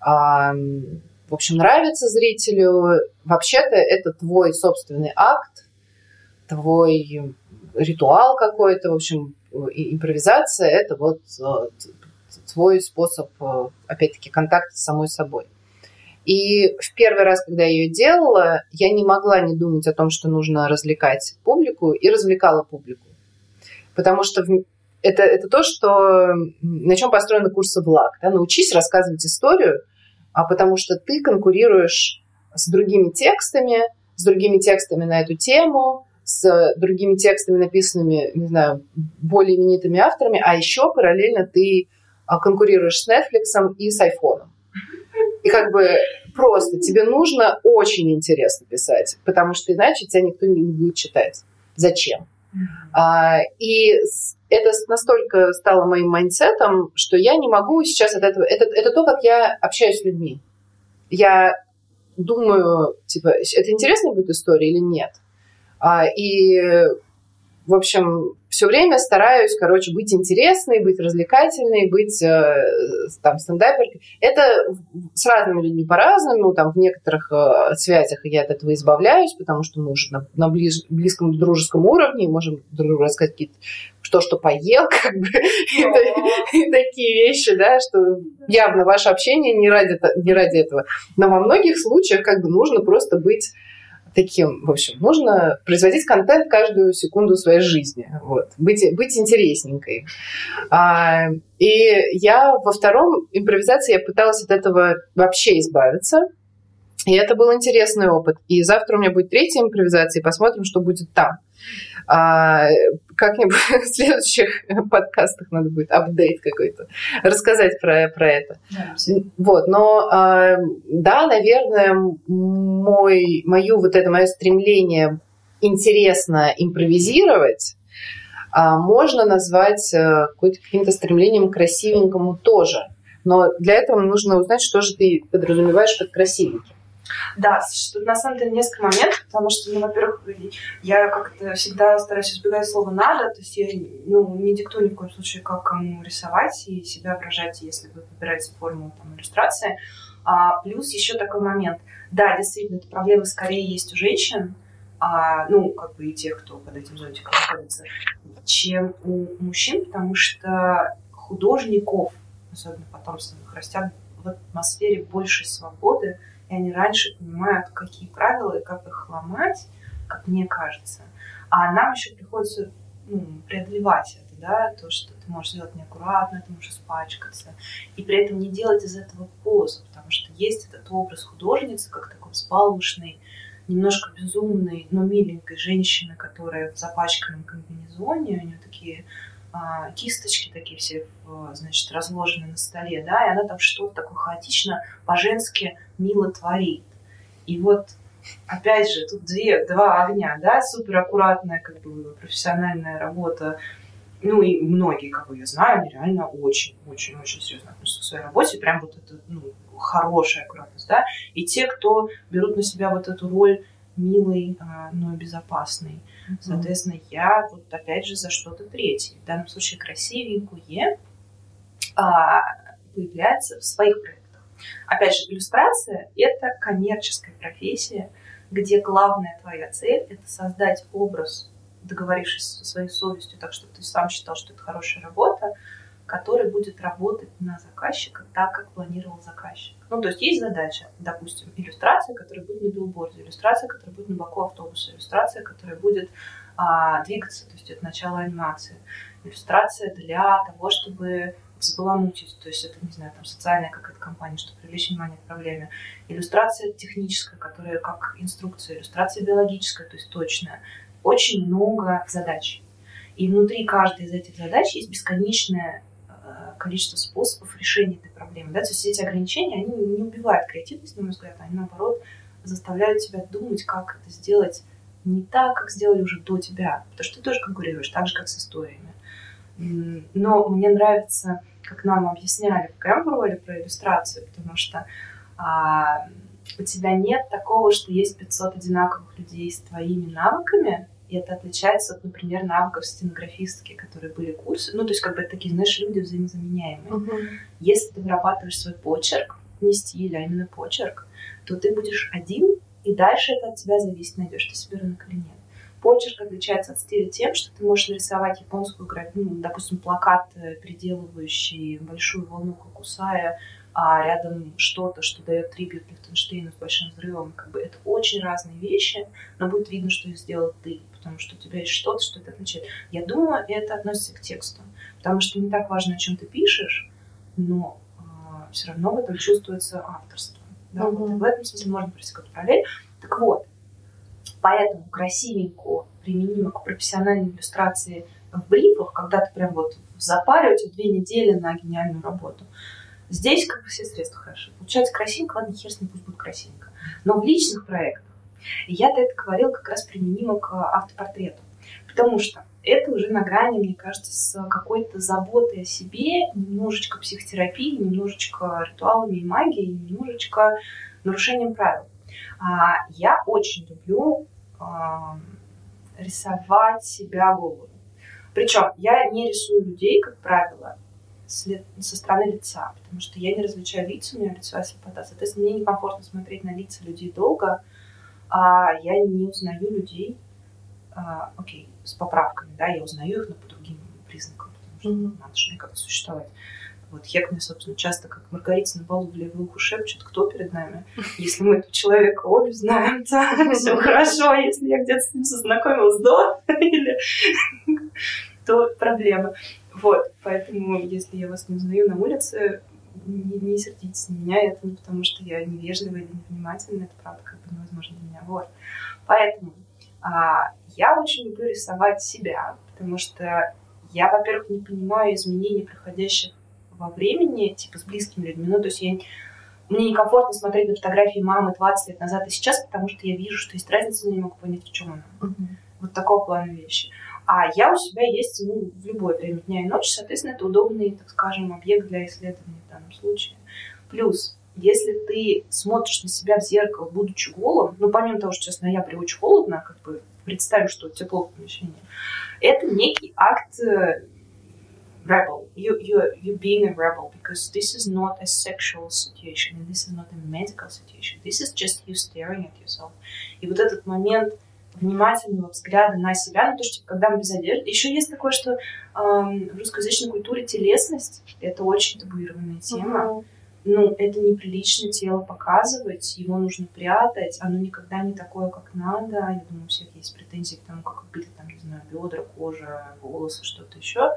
Speaker 1: в общем, нравиться зрителю. Вообще-то это твой собственный акт, твой ритуал какой-то, в общем, импровизация – это вот э, твой способ, э, опять-таки, контакта с самой собой. И в первый раз, когда я ее делала, я не могла не думать о том, что нужно развлекать публику, и развлекала публику. Потому что это, это то, что, на чем построены курсы ВЛАГ. Да? Научись рассказывать историю, а потому что ты конкурируешь с другими текстами, с другими текстами на эту тему, с другими текстами, написанными, не знаю, более именитыми авторами, а еще параллельно ты а, конкурируешь с Netflix и с айфоном. И как бы просто тебе нужно очень интересно писать, потому что иначе тебя никто не будет читать. Зачем? А, и это настолько стало моим mindset ом, что я не могу сейчас от этого... Это, это то, как я общаюсь с людьми. Я думаю, типа, это интересная будет история или нет? А, и, в общем, все время стараюсь, короче, быть интересной, быть развлекательной, быть э, там стендаперкой. Это с разными людьми по-разному. Там в некоторых э, связях я от этого избавляюсь, потому что мы уже на, на близ, близком дружеском уровне можем друг другу рассказать какие-то что, что поел, как бы, и такие вещи, да, что явно ваше общение не ради, не ради этого. Но во многих случаях как бы нужно просто быть таким, в общем, нужно производить контент каждую секунду своей жизни, вот, быть, быть интересненькой. А, и я во втором импровизации я пыталась от этого вообще избавиться, и это был интересный опыт. И завтра у меня будет третья импровизация, и посмотрим, что будет там. А, как-нибудь в следующих подкастах надо будет апдейт какой-то рассказать про, про это. Да, вот, но а, да, наверное, мой, мою вот это мое стремление интересно импровизировать а, можно назвать а, каким-то стремлением к красивенькому тоже. Но для этого нужно узнать, что же ты подразумеваешь под красивеньким.
Speaker 2: Да, тут на самом деле несколько моментов, потому что, ну, во-первых, я как-то всегда стараюсь избегать слова «надо», то есть я ну, не диктую ни в коем случае, как кому рисовать и себя выражать, если вы выбираете форму там, иллюстрации. А, плюс еще такой момент. Да, действительно, эта проблема скорее есть у женщин, а, ну, как бы и тех, кто под этим зонтиком находится, чем у мужчин, потому что художников, особенно потомственных, растят в атмосфере большей свободы, и они раньше понимают, какие правила и как их ломать, как мне кажется. А нам еще приходится ну, преодолевать это, да, то, что ты можешь сделать неаккуратно, ты можешь испачкаться, и при этом не делать из этого позу, потому что есть этот образ художницы, как такой взбалмошный, немножко безумной, но миленькой женщины, которая в запачканном комбинезоне, у нее такие кисточки такие все, значит, разложены на столе, да, и она там что-то такое хаотично, по-женски мило творит. И вот, опять же, тут две, два огня, да, супер аккуратная, как бы, профессиональная работа, ну и многие, бы я знаю, они реально очень-очень-очень серьезно относятся к своей работе, прям вот это, ну, хорошая аккуратность, да, и те, кто берут на себя вот эту роль милой, а, но безопасной. Соответственно, я вот опять же за что-то третье. В данном случае красивенькое а, появляется в своих проектах. Опять же, иллюстрация — это коммерческая профессия, где главная твоя цель — это создать образ, договорившись со своей совестью, так что ты сам считал, что это хорошая работа, который будет работать на заказчика так, как планировал заказчик. Ну, то есть есть задача, допустим, иллюстрация, которая будет на билборде, иллюстрация, которая будет на боку автобуса, иллюстрация, которая будет а, двигаться, то есть это начало анимации, иллюстрация для того, чтобы взбаламутить, то есть это, не знаю, там социальная какая-то компания, чтобы привлечь внимание к проблеме. Иллюстрация техническая, которая как инструкция, иллюстрация биологическая, то есть точная. Очень много задач. И внутри каждой из этих задач есть бесконечное количество способов решения этой проблемы. Да? То есть эти ограничения, они не убивают креативность, на мой взгляд, они наоборот заставляют тебя думать, как это сделать не так, как сделали уже до тебя. Потому что ты тоже конкурируешь, так же, как с историями. Но мне нравится, как нам объясняли в Кэмброуле про иллюстрацию, потому что а, у тебя нет такого, что есть 500 одинаковых людей с твоими навыками, и это отличается от, например, навыков стенографистки, которые были курсы. Ну, то есть, как бы такие, знаешь, люди взаимозаменяемые. Uh-huh. Если ты вырабатываешь свой почерк, не стиль, а именно почерк, то ты будешь один, и дальше это от тебя зависит, найдешь ты себе рынок или нет. Почерк отличается от стиля тем, что ты можешь нарисовать японскую графику, ну, допустим, плакат, э, приделывающий большую волну Хокусая, а рядом что-то, что дает трибют Лихтенштейну с большим взрывом. Как бы это очень разные вещи, но будет видно, что их сделал ты, потому что у тебя есть что-то, что это отличает. Я думаю, это относится к тексту, потому что не так важно, о чем ты пишешь, но э, а, все равно в этом чувствуется авторство. Да? Mm-hmm. Вот, в этом смысле можно какую-то параллель. Так вот, поэтому красивенько применимо к профессиональной иллюстрации в брифах, когда ты прям вот в запаре, у тебя две недели на гениальную работу. Здесь как бы все средства хороши. Получается красивенько, ладно, хер с ним, пусть будет красивенько. Но в личных проектах, я-то это говорил как раз применимо к автопортрету, потому что это уже на грани, мне кажется, с какой-то заботой о себе, немножечко психотерапией, немножечко ритуалами и магией, немножечко нарушением правил. А, я очень люблю а, рисовать себя голову. Причем я не рисую людей, как правило, со стороны лица, потому что я не различаю лица, у меня лицевая слепота. Соответственно, мне некомфортно смотреть на лица людей долго, а я не узнаю людей, а, окей, с поправками, да, я узнаю их, но по другим признакам, потому что mm-hmm. надо же как-то существовать. Вот Хек мне, собственно, часто, как Маргарита на балу в левую уху шепчет, кто перед нами. Если мы этого человека обе знаем, то все хорошо. Если я где-то с ним познакомилась до, или то проблема. Вот, поэтому, если я вас не узнаю на улице, не, не сердитесь на меня, это не потому, что я невежливая или невнимательная, это правда как бы невозможно для меня. Вот. Поэтому а, я очень люблю рисовать себя, потому что я, во-первых, не понимаю изменений, проходящих во времени, типа с близкими людьми. Ну, то есть я, мне некомфортно смотреть на фотографии мамы 20 лет назад и сейчас, потому что я вижу, что есть разница, но не могу понять, в чем она. Uh-huh. Вот такого плана вещи. А я у себя есть ну, в любое время дня и ночи, соответственно, это удобный, так скажем, объект для исследования в данном случае. Плюс, если ты смотришь на себя в зеркало, будучи голым, ну, помимо того, что в ноябре очень холодно, как бы представим, что тепло в помещении, это некий акт э, rebel. You, you, you being a rebel because this is not a sexual situation, and this is not a medical situation. This is just you staring at yourself. И вот этот момент – внимательного взгляда на себя, ну, то, что когда мы без одежды. Еще есть такое, что э, в русскоязычной культуре телесность — это очень табуированная тема. Uh-huh. Ну, это неприлично тело показывать, его нужно прятать, оно никогда не такое, как надо. Я думаю, у всех есть претензии к тому, как выглядят, там, не знаю, бедра, кожа, волосы, что-то еще.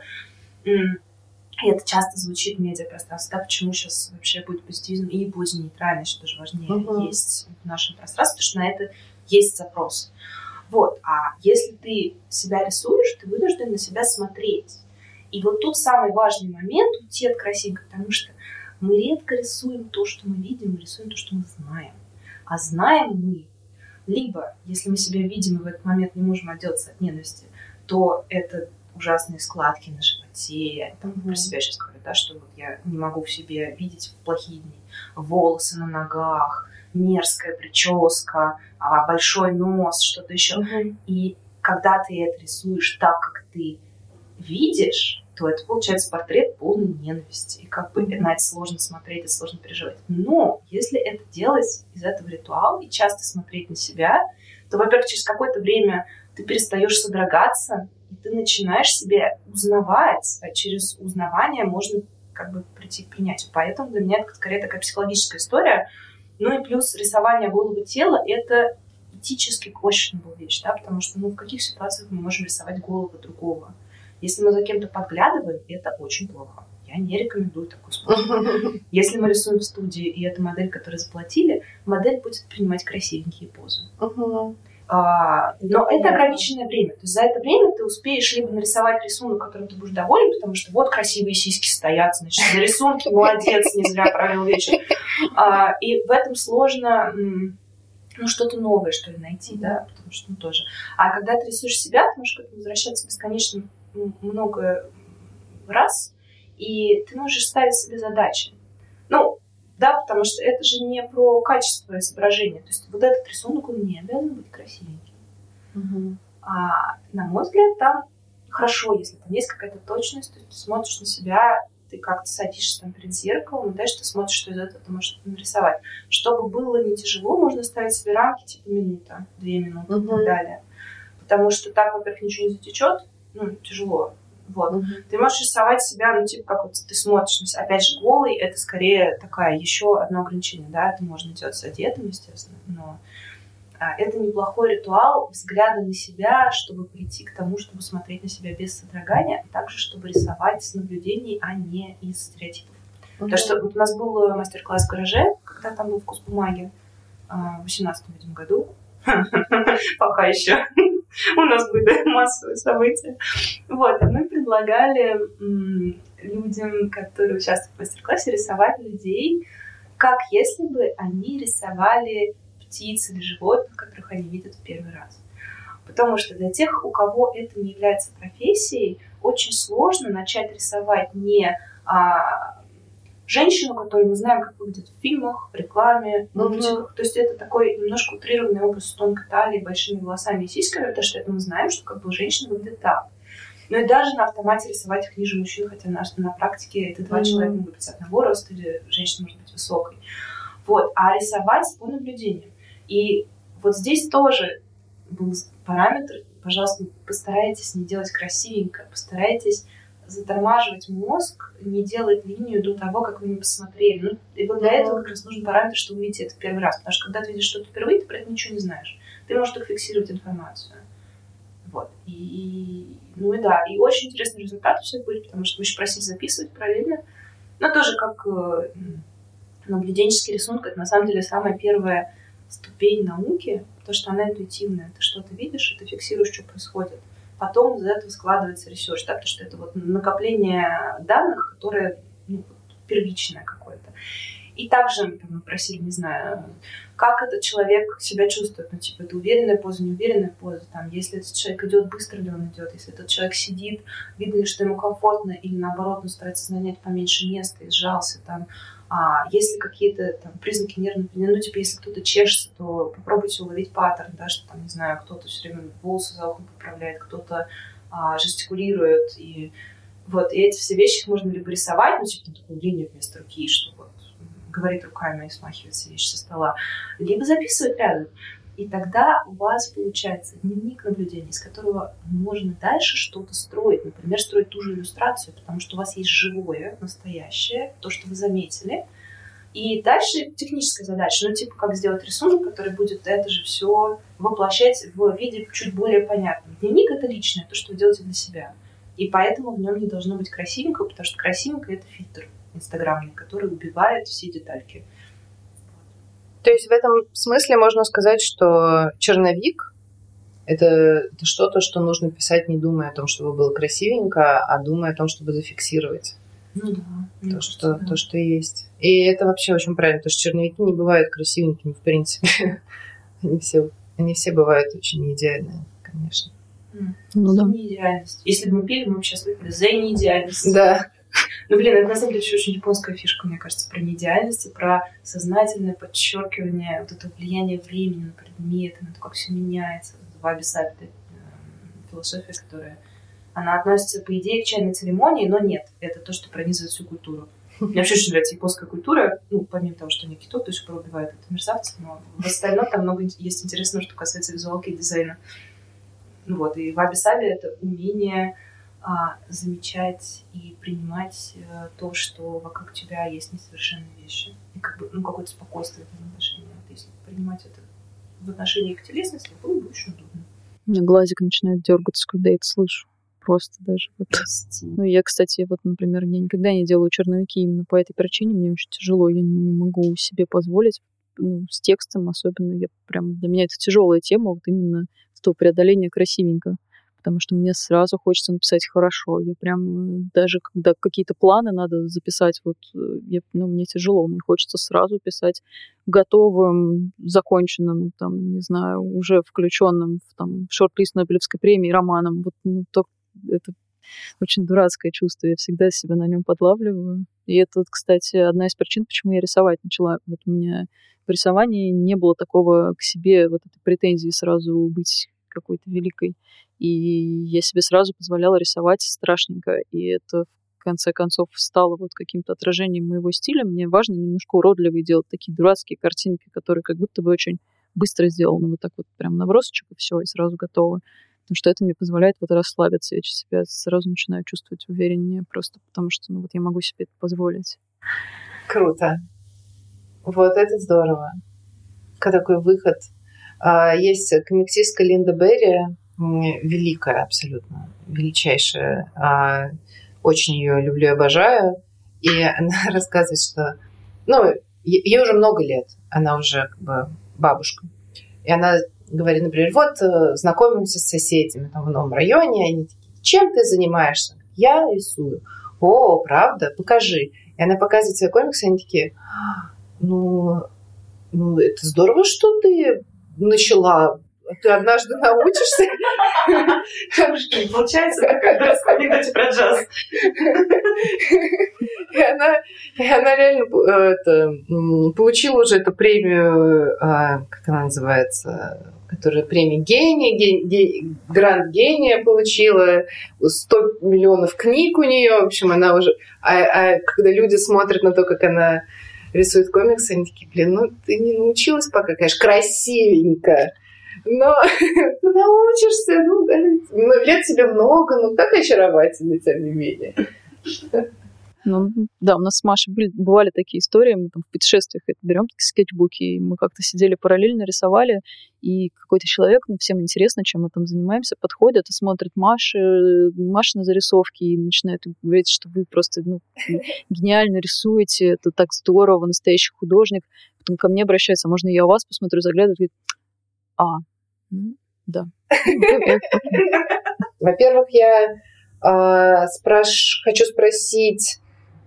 Speaker 2: И это часто звучит в медиапространстве. Да, почему сейчас вообще будет позитивизм и бодинейтральность, что же важнее, uh-huh. есть в нашем пространстве, потому что на это есть запрос. Вот. А если ты себя рисуешь, ты вынужден на себя смотреть. И вот тут самый важный момент уйти от красивенько, потому что мы редко рисуем то, что мы видим, мы рисуем то, что мы знаем. А знаем мы либо, если мы себя видим и в этот момент не можем отделаться от ненависти, то это ужасные складки на животе. Я там mm-hmm. про себя сейчас говорю, да, что вот я не могу в себе видеть в плохие дни. Волосы на ногах, мерзкая прическа, а, большой нос, что-то еще. Угу. И когда ты это рисуешь так, как ты видишь, то это получается портрет полной ненависти. И как бы на это сложно смотреть, это сложно переживать. Но если это делать из этого ритуал и часто смотреть на себя, то, во-первых, через какое-то время ты перестаешь содрогаться, и ты начинаешь себя узнавать, а через узнавание можно как бы прийти к принятию. Поэтому для меня это скорее такая психологическая история, ну и плюс рисование головы тела — это этически questionable вещь, да, потому что ну, в каких ситуациях мы можем рисовать голову другого? Если мы за кем-то подглядываем, это очень плохо. Я не рекомендую такой способ. Если мы рисуем в студии, и это модель, которую заплатили, модель будет принимать красивенькие позы. А, но это ограниченное время. То есть за это время ты успеешь либо нарисовать рисунок, которым ты будешь доволен, потому что вот красивые сиськи стоят, значит, на рисунке, молодец, не зря провел вечер. А, и в этом сложно ну, что-то новое, что ли, найти, да, потому что, ну, тоже. А когда ты рисуешь себя, ты можешь к этому возвращаться бесконечно много раз, и ты можешь ставить себе задачи. Да, потому что это же не про качество изображения. То есть вот этот рисунок, он не обязан быть красивеньким.
Speaker 1: Угу.
Speaker 2: А, на мой взгляд, там хорошо, если там есть какая-то точность, то есть ты смотришь на себя, ты как-то садишься там перед зеркалом, и дальше ты смотришь, что из этого ты можешь нарисовать. Чтобы было не тяжело, можно ставить себе рамки типа минута, две минуты
Speaker 1: Мгм.
Speaker 2: и так далее. Потому что так, во-первых, ничего не затечет, ну, тяжело. Вот.
Speaker 1: Угу.
Speaker 2: Ты можешь рисовать себя, ну, типа, как вот ты смотришь. Опять же, голый — это скорее такая еще одно ограничение, да, это можно делать с одетым, естественно, но а, это неплохой ритуал взгляда на себя, чтобы прийти к тому, чтобы смотреть на себя без содрогания, а также чтобы рисовать с наблюдений, а не из стереотипов. Потому что вот у нас был э, мастер-класс в гараже, когда там был вкус бумаги а, в 18 видимо, году. Пока еще. У нас были массовые события. Вот, и мы предлагали людям, которые участвуют в мастер-классе, рисовать людей, как если бы они рисовали птиц или животных, которых они видят в первый раз. Потому что для тех, у кого это не является профессией, очень сложно начать рисовать не а, женщину, которую мы знаем, как выглядит в фильмах, в рекламе,
Speaker 1: Мгм.
Speaker 2: мультиках. То есть это такой немножко утрированный образ с тонкой талией, большими волосами и сиськами, потому что это мы знаем, что как бы женщина выглядит так. Но и даже на автомате рисовать их ниже мужчин, хотя на, на практике это два
Speaker 1: Мгм.
Speaker 2: человека могут быть одного роста, или женщина может быть высокой. Вот. А рисовать по наблюдениям. И вот здесь тоже был параметр, пожалуйста, постарайтесь не делать красивенько, постарайтесь затормаживать мозг, не делать линию до того, как вы не посмотрели. Ну, и вот для этого как раз нужен параметр, что вы видите это в первый раз. Потому что когда ты видишь что-то впервые, ты про это ничего не знаешь. Ты можешь только фиксировать информацию. Вот. И, и- ну и да, и очень интересный результат у всех были, потому что мы еще просили записывать параллельно. Но тоже как э, наблюденческий рисунок, это на самом деле самая первая ступень науки, потому что она интуитивная. Ты что-то видишь, и ты фиксируешь, что происходит. Потом из этого складывается research, да, потому что это вот накопление данных, которое ну, первичное какое-то. И также мы просили, не знаю, как этот человек себя чувствует. Ну, типа, это уверенная поза, неуверенная поза. Там, если этот человек идет, быстро ли он идет, если этот человек сидит, видно ли, что ему комфортно, или наоборот, он старается занять поменьше места и сжался там. А если какие-то там признаки нервной ну, типа, если кто-то чешется, то попробуйте уловить паттерн, да, что там, не знаю, кто-то все время волосы за ухом поправляет, кто-то а, жестикулирует, и вот, и эти все вещи можно либо рисовать, ну, типа, такую линию вместо руки, что вот говорит руками и смахивает все вещи со стола, либо записывать рядом. И тогда у вас получается дневник наблюдений, из которого можно дальше что-то строить. Например, строить ту же иллюстрацию, потому что у вас есть живое, настоящее, то, что вы заметили. И дальше техническая задача, ну, типа, как сделать рисунок, который будет это же все воплощать в виде чуть более понятном. Дневник — это личное, то, что вы делаете для себя. И поэтому в нем не должно быть красивенько, потому что красивенько — это фильтр инстаграмный, который убивает все детальки.
Speaker 1: То есть в этом смысле можно сказать, что черновик это, это что-то, что нужно писать, не думая о том, чтобы было красивенько, а думая о том, чтобы зафиксировать
Speaker 2: Ну да.
Speaker 1: то,
Speaker 2: кажется,
Speaker 1: что,
Speaker 2: да.
Speaker 1: то, что есть. И это вообще очень правильно, потому что черновики не бывают красивенькими, в принципе. Они все, они все бывают очень идеальные, конечно.
Speaker 3: Ну
Speaker 2: За
Speaker 3: да.
Speaker 2: неидеальность. Если бы мы пели, мы бы сейчас выпили за неидеальность.
Speaker 1: Да.
Speaker 2: Ну, блин, это на самом деле еще очень японская фишка, мне кажется, про неидеальность и про сознательное подчеркивание вот этого влияния времени на предметы, на то, как все меняется. Ваби Саби, э, философия, которая она относится, по идее, к чайной церемонии, но нет. Это то, что пронизывает всю культуру. Мне вообще очень нравится японская культура, ну, помимо того, что они кито до сих пор убивают это мерзавцев, но в остальном там много есть интересного, что касается визуалки и дизайна. Вот, и ваби-саби — это умение замечать и принимать э, то, что вокруг тебя есть несовершенные вещи. И как бы, ну, какое-то спокойствие в этом отношении. Вот если принимать это в отношении к телесности, было бы очень удобно.
Speaker 3: У меня глазик начинает дергаться, когда я это слышу. Просто даже вот. Ну, я, кстати, вот, например, я никогда не делаю черновики именно по этой причине. Мне очень тяжело. Я не могу себе позволить ну, с текстом особенно. Я прям, для меня это тяжелая тема, вот именно то преодоление красивенько. Потому что мне сразу хочется написать хорошо. Я прям э, даже когда какие-то планы надо записать, вот э, я, ну, мне тяжело. Мне хочется сразу писать готовым, законченным, там, не знаю, уже включенным в там, шорт-лист Нобелевской премии романом. Вот ну, то, это очень дурацкое чувство. Я всегда себя на нем подлавливаю. И это, кстати, одна из причин, почему я рисовать начала. Вот у меня в рисовании не было такого к себе вот этой претензии сразу быть какой-то великой. И я себе сразу позволяла рисовать страшненько. И это в конце концов стало вот каким-то отражением моего стиля. Мне важно немножко уродливые делать такие дурацкие картинки, которые как будто бы очень быстро сделаны. Вот так вот прям набросочек и все, и сразу готовы. Потому что это мне позволяет вот расслабиться. Я себя сразу начинаю чувствовать увереннее, просто потому что ну, вот я могу себе это позволить.
Speaker 1: Круто. Вот это здорово. Такой выход. А, есть комиксистка Линда Берри, великая абсолютно, величайшая. А, очень ее люблю и обожаю. И она рассказывает, что... Ну, ей уже много лет. Она уже как бы бабушка. И она говорит, например, вот э, знакомимся с соседями там, в новом районе, они такие, чем ты занимаешься? Я рисую. О, правда? Покажи. И она показывает свои комиксы, они такие, ну, ну, это здорово, что ты начала. Ты однажды научишься.
Speaker 2: Получается, как раз в анекдоте про джаз.
Speaker 1: И она, и она реально э, это, получила уже эту премию, а, как она называется, которая премия гения, ген, ген, грант гения получила, 100 миллионов книг у нее, в общем, она уже... А, а когда люди смотрят на то, как она рисует комиксы, они такие, блин, ну ты не научилась пока, конечно, красивенько, но ты научишься, ну, ну, лет тебе много, ну как очаровательно, тем не менее.
Speaker 3: Ну, да, у нас с Машей были, бывали такие истории, мы там в путешествиях это берем такие скетчбуки, и мы как-то сидели параллельно, рисовали, и какой-то человек, ну, всем интересно, чем мы там занимаемся, подходит и смотрит Маши, Маши на зарисовки и начинает говорить, что вы просто ну, гениально рисуете, это так здорово, настоящий художник. Потом ко мне обращается, можно я у вас посмотрю, заглядывает, говорит, а, да.
Speaker 1: Во-первых, я э, спраш... хочу спросить,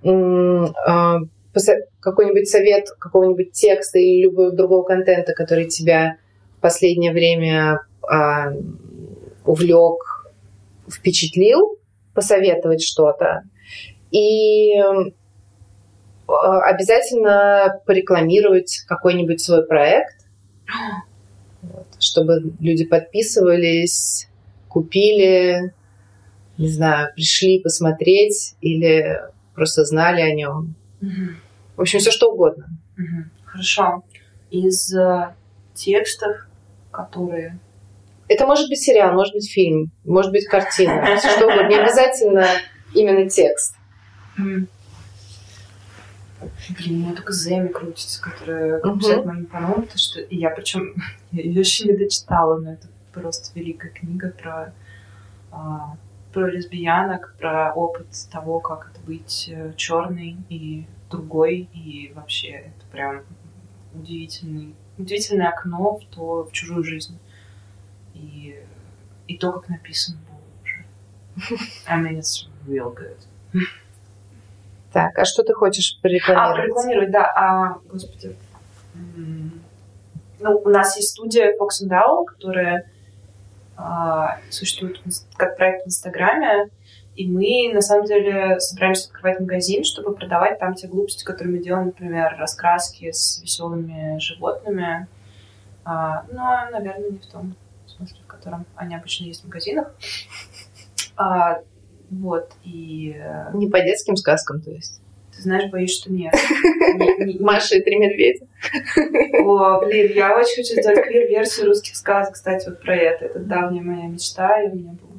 Speaker 1: а, какой-нибудь совет какого-нибудь текста или любого другого контента, который тебя в последнее время а, увлек, впечатлил, посоветовать что-то. И а, обязательно порекламировать какой-нибудь свой проект, вот, чтобы люди подписывались, купили, не знаю, пришли посмотреть или просто знали о нем. Угу. В общем, все что угодно.
Speaker 2: Угу. Хорошо. Из э, текстов, которые...
Speaker 1: Это может быть сериал, может быть фильм, может быть картина, что угодно. Не обязательно именно текст.
Speaker 2: Блин, у меня только Зэми крутится, которая писать моим паном, потому что я причем я ее еще не дочитала, но это просто великая книга про а, про лесбиянок, про опыт того, как это быть э, черной и другой, и вообще это прям удивительный, удивительное окно в, то, в чужую жизнь. И, и то, как написано было уже. I mean, it's real good.
Speaker 1: Так, а что ты хочешь порекламировать?
Speaker 2: А, порекламировать, да. А, господи. Ну, у нас есть студия Fox and Owl, которая а, существует как проект в Инстаграме, и мы, на самом деле, собираемся открывать магазин, чтобы продавать там те глупости, которые мы делаем, например, раскраски с веселыми животными. А, но, наверное, не в том смысле, в котором они обычно есть в магазинах. А, вот, и...
Speaker 1: Э, не по детским сказкам, то есть?
Speaker 2: Ты знаешь, боюсь, что нет.
Speaker 1: Маша и три медведя.
Speaker 2: О, блин, я очень хочу сделать квир-версию русских сказок, кстати, вот про это. Это давняя моя мечта, и у меня было...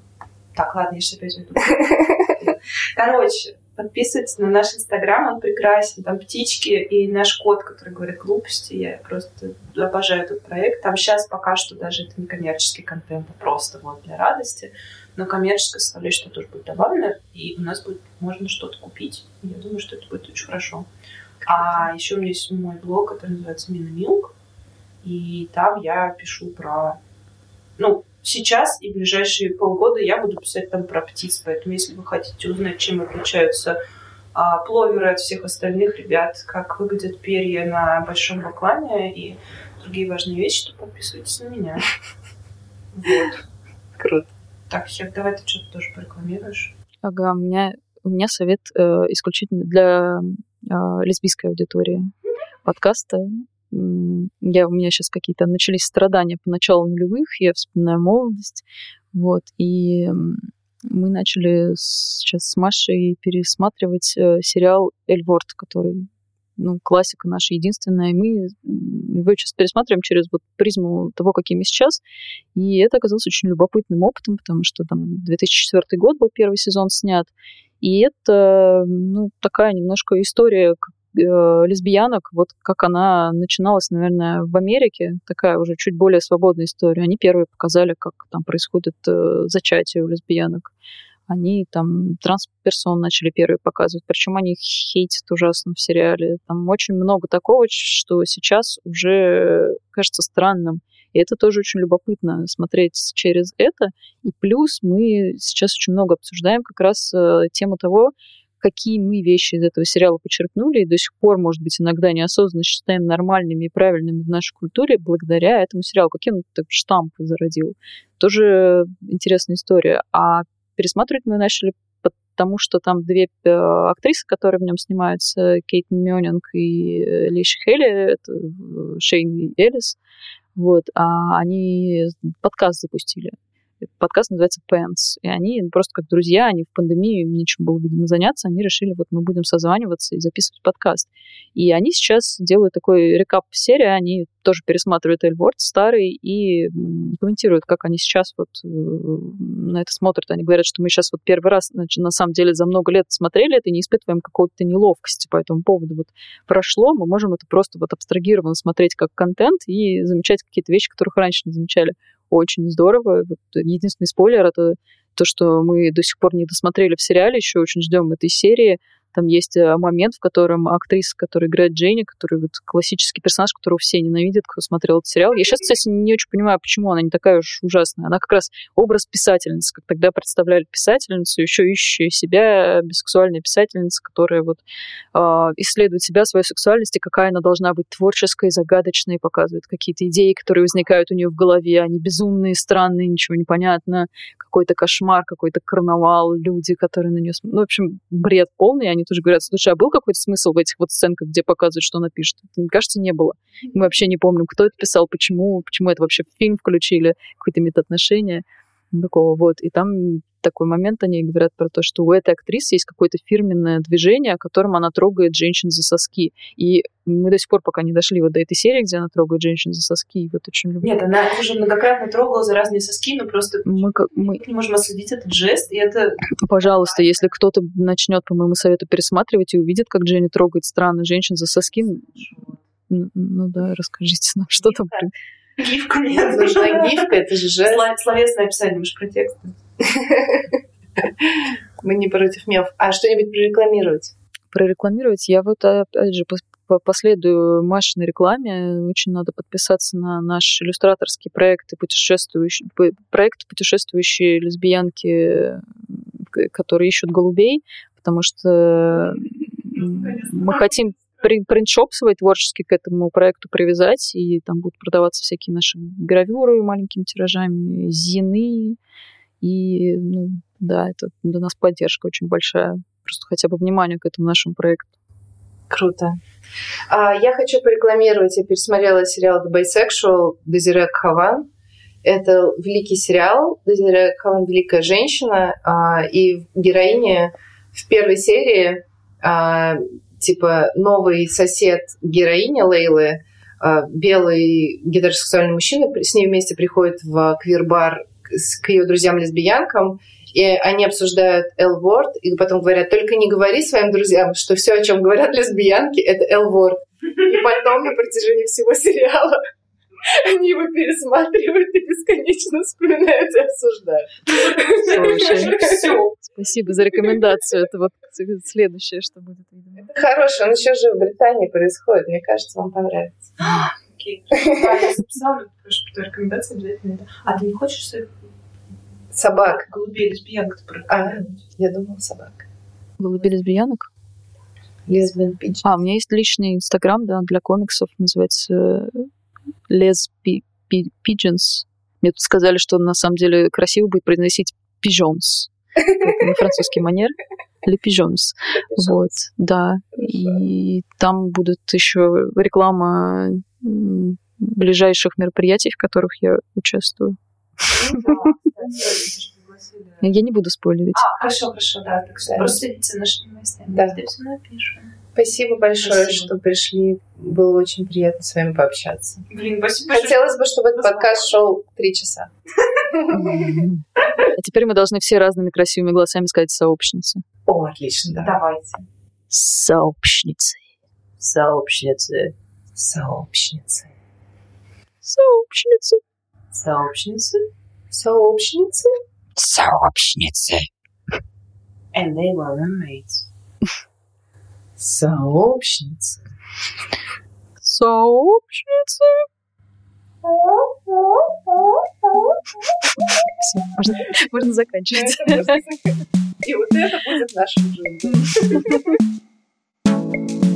Speaker 2: Так, ладно, я сейчас опять уйду. Короче, подписывайтесь на наш инстаграм, он прекрасен. Там птички и наш кот, который говорит глупости. Я просто обожаю этот проект. Там сейчас пока что даже это не коммерческий контент, а просто вот для радости но коммерческая составляющая тоже будет добавлена, и у нас будет можно что-то купить. Я думаю, что это будет очень хорошо. А еще у меня есть мой блог, который называется Мина Милк, и там я пишу про... Ну, сейчас и ближайшие полгода я буду писать там про птиц, поэтому если вы хотите узнать, чем отличаются а, пловеры от всех остальных ребят, как выглядят перья на большом баклане и другие важные вещи, то подписывайтесь на меня. Вот.
Speaker 1: Круто.
Speaker 2: Так, Хек, давай ты что-то тоже порекламируешь.
Speaker 3: Ага, у меня, у меня совет э, исключительно для э, лесбийской аудитории подкаста. Я, у меня сейчас какие-то начались страдания по началу нулевых, я вспоминаю молодость. Вот, и мы начали сейчас с Машей пересматривать э, сериал «Эльворд», который ну, классика наша единственная, и мы его сейчас пересматриваем через вот призму того, какими сейчас, и это оказалось очень любопытным опытом, потому что там 2004 год был первый сезон снят, и это, ну, такая немножко история э, лесбиянок, вот как она начиналась, наверное, в Америке, такая уже чуть более свободная история. Они первые показали, как там происходит э, зачатие у лесбиянок они там трансперсон начали первые показывать, причем они их хейтят ужасно в сериале. Там очень много такого, что сейчас уже кажется странным. И это тоже очень любопытно смотреть через это. И плюс мы сейчас очень много обсуждаем как раз э, тему того, какие мы вещи из этого сериала почерпнули и до сих пор, может быть, иногда неосознанно считаем нормальными и правильными в нашей культуре благодаря этому сериалу. Какие он так штампы зародил. Тоже интересная история. А пересматривать мы начали потому что там две э, актрисы, которые в нем снимаются, Кейт Мёнинг и э, Лиши Хелли, это э, Шейн и Элис, вот, а они подкаст запустили. Подкаст называется Pants. И они просто как друзья, они в пандемию, им нечем было, видимо, заняться, они решили, вот мы будем созваниваться и записывать подкаст. И они сейчас делают такой рекап серии, они тоже пересматривают Эльворд старый и комментируют, как они сейчас вот э, на это смотрят. Они говорят, что мы сейчас вот первый раз, значит, на самом деле за много лет смотрели это и не испытываем какой-то неловкости по этому поводу. Вот прошло, мы можем это просто вот абстрагированно смотреть как контент и замечать какие-то вещи, которых раньше не замечали. Очень здорово. Вот единственный спойлер — это то, что мы до сих пор не досмотрели в сериале, еще очень ждем этой серии. Там есть э, момент, в котором актриса, которая играет Дженни, который вот классический персонаж, которого все ненавидят, кто смотрел этот сериал. Я сейчас, кстати, не очень понимаю, почему она не такая уж ужасная. Она как раз образ писательницы, как тогда представляли писательницу, еще ищущую себя бисексуальная писательница, которая вот э, исследует себя, свою сексуальность, и какая она должна быть творческой, загадочной, показывает какие-то идеи, которые возникают у нее в голове. Они безумные, странные, ничего не понятно. Какой-то кошмар, какой-то карнавал, люди, которые на нее... Ну, в общем, бред полный. Они тоже говорят, слушай, а был какой-то смысл в этих вот сценках, где показывают, что она пишет? Мне кажется, не было. Мы вообще не помним, кто это писал, почему, почему это вообще в фильм включили, какие-то метаотношения такого вот. И там такой момент, они говорят про то, что у этой актрисы есть какое-то фирменное движение, которым она трогает женщин за соски. И мы до сих пор пока не дошли вот до этой серии, где она трогает женщин за соски. И вот очень люблю.
Speaker 2: Нет, она уже многократно трогала за разные соски, но просто
Speaker 3: мы, мы...
Speaker 2: не можем отследить этот жест, и это...
Speaker 3: Пожалуйста, если кто-то начнет, по моему совету, пересматривать и увидит, как Дженни трогает странно женщин за соски, ну, ну да, расскажите нам, что там.
Speaker 2: Гифка нет.
Speaker 1: Нужна гифка, это же жест.
Speaker 2: Словесное описание, мы же про текст.
Speaker 1: Мы не против мемов. А что-нибудь прорекламировать?
Speaker 3: Прорекламировать? Я вот, опять же, последую Машиной рекламе. Очень надо подписаться на наш иллюстраторский проект путешествующие, проект путешествующие лесбиянки, которые ищут голубей, потому что мы хотим принтшоп свой творческий к этому проекту привязать, и там будут продаваться всякие наши гравюры маленькими тиражами, зины, и, ну, да, это для нас поддержка очень большая. Просто хотя бы внимание к этому нашему проекту.
Speaker 1: Круто. А, я хочу порекламировать. Я пересмотрела сериал The Bisexual Дезире Хаван. Это великий сериал. Дезире Хаван – великая женщина. А, и героиня в первой серии а, типа новый сосед героини Лейлы, а, белый гетеросексуальный мужчина, с ней вместе приходит в квир-бар к ее друзьям-лесбиянкам, и они обсуждают L-word, и потом говорят, только не говори своим друзьям, что все, о чем говорят лесбиянки, это L-word. И потом на протяжении всего сериала они его пересматривают и бесконечно вспоминают и обсуждают.
Speaker 3: Слушай, все. Спасибо за рекомендацию. Это вот следующее, что будет.
Speaker 1: Хорошо, он еще же в Британии происходит. Мне кажется, вам понравится.
Speaker 2: Окей. Я записала, что рекомендация обязательно. А ты не хочешь своих
Speaker 1: собак?
Speaker 2: Голубей лесбиянок
Speaker 1: А, я думала собак.
Speaker 3: Голубей лесбиянок?
Speaker 1: Лесбиян Пидж.
Speaker 3: А, у меня есть личный инстаграм, да, для комиксов, называется Les Pigeons. Мне тут сказали, что на самом деле красиво будет произносить pigeons. на французский манер. Le Pigeons. Вот, да. И там будут еще реклама ближайших мероприятий, в которых я участвую. Я не буду спойлерить.
Speaker 2: А, хорошо, хорошо, да. Так что просто следите за нашими новостями.
Speaker 1: Да.
Speaker 2: Все напишем.
Speaker 1: Спасибо большое,
Speaker 2: Спасибо.
Speaker 1: что пришли. Было очень приятно с вами пообщаться.
Speaker 2: Блин, спасибо.
Speaker 1: Хотелось бы, чтобы этот подкаст шел три часа.
Speaker 3: А теперь мы должны все разными красивыми голосами сказать сообщницы.
Speaker 1: О, отлично, да.
Speaker 2: Давайте.
Speaker 3: Сообщницы. Сообщницы.
Speaker 1: Сообщницы.
Speaker 3: Сообщницы.
Speaker 2: Сообщницы.
Speaker 1: Сообщницы.
Speaker 3: Сообщницы.
Speaker 2: And they were roommates.
Speaker 1: Сообщницы.
Speaker 3: Сообщницы. Все, можно, можно заканчивать.
Speaker 1: И вот это будет нашим джинглом.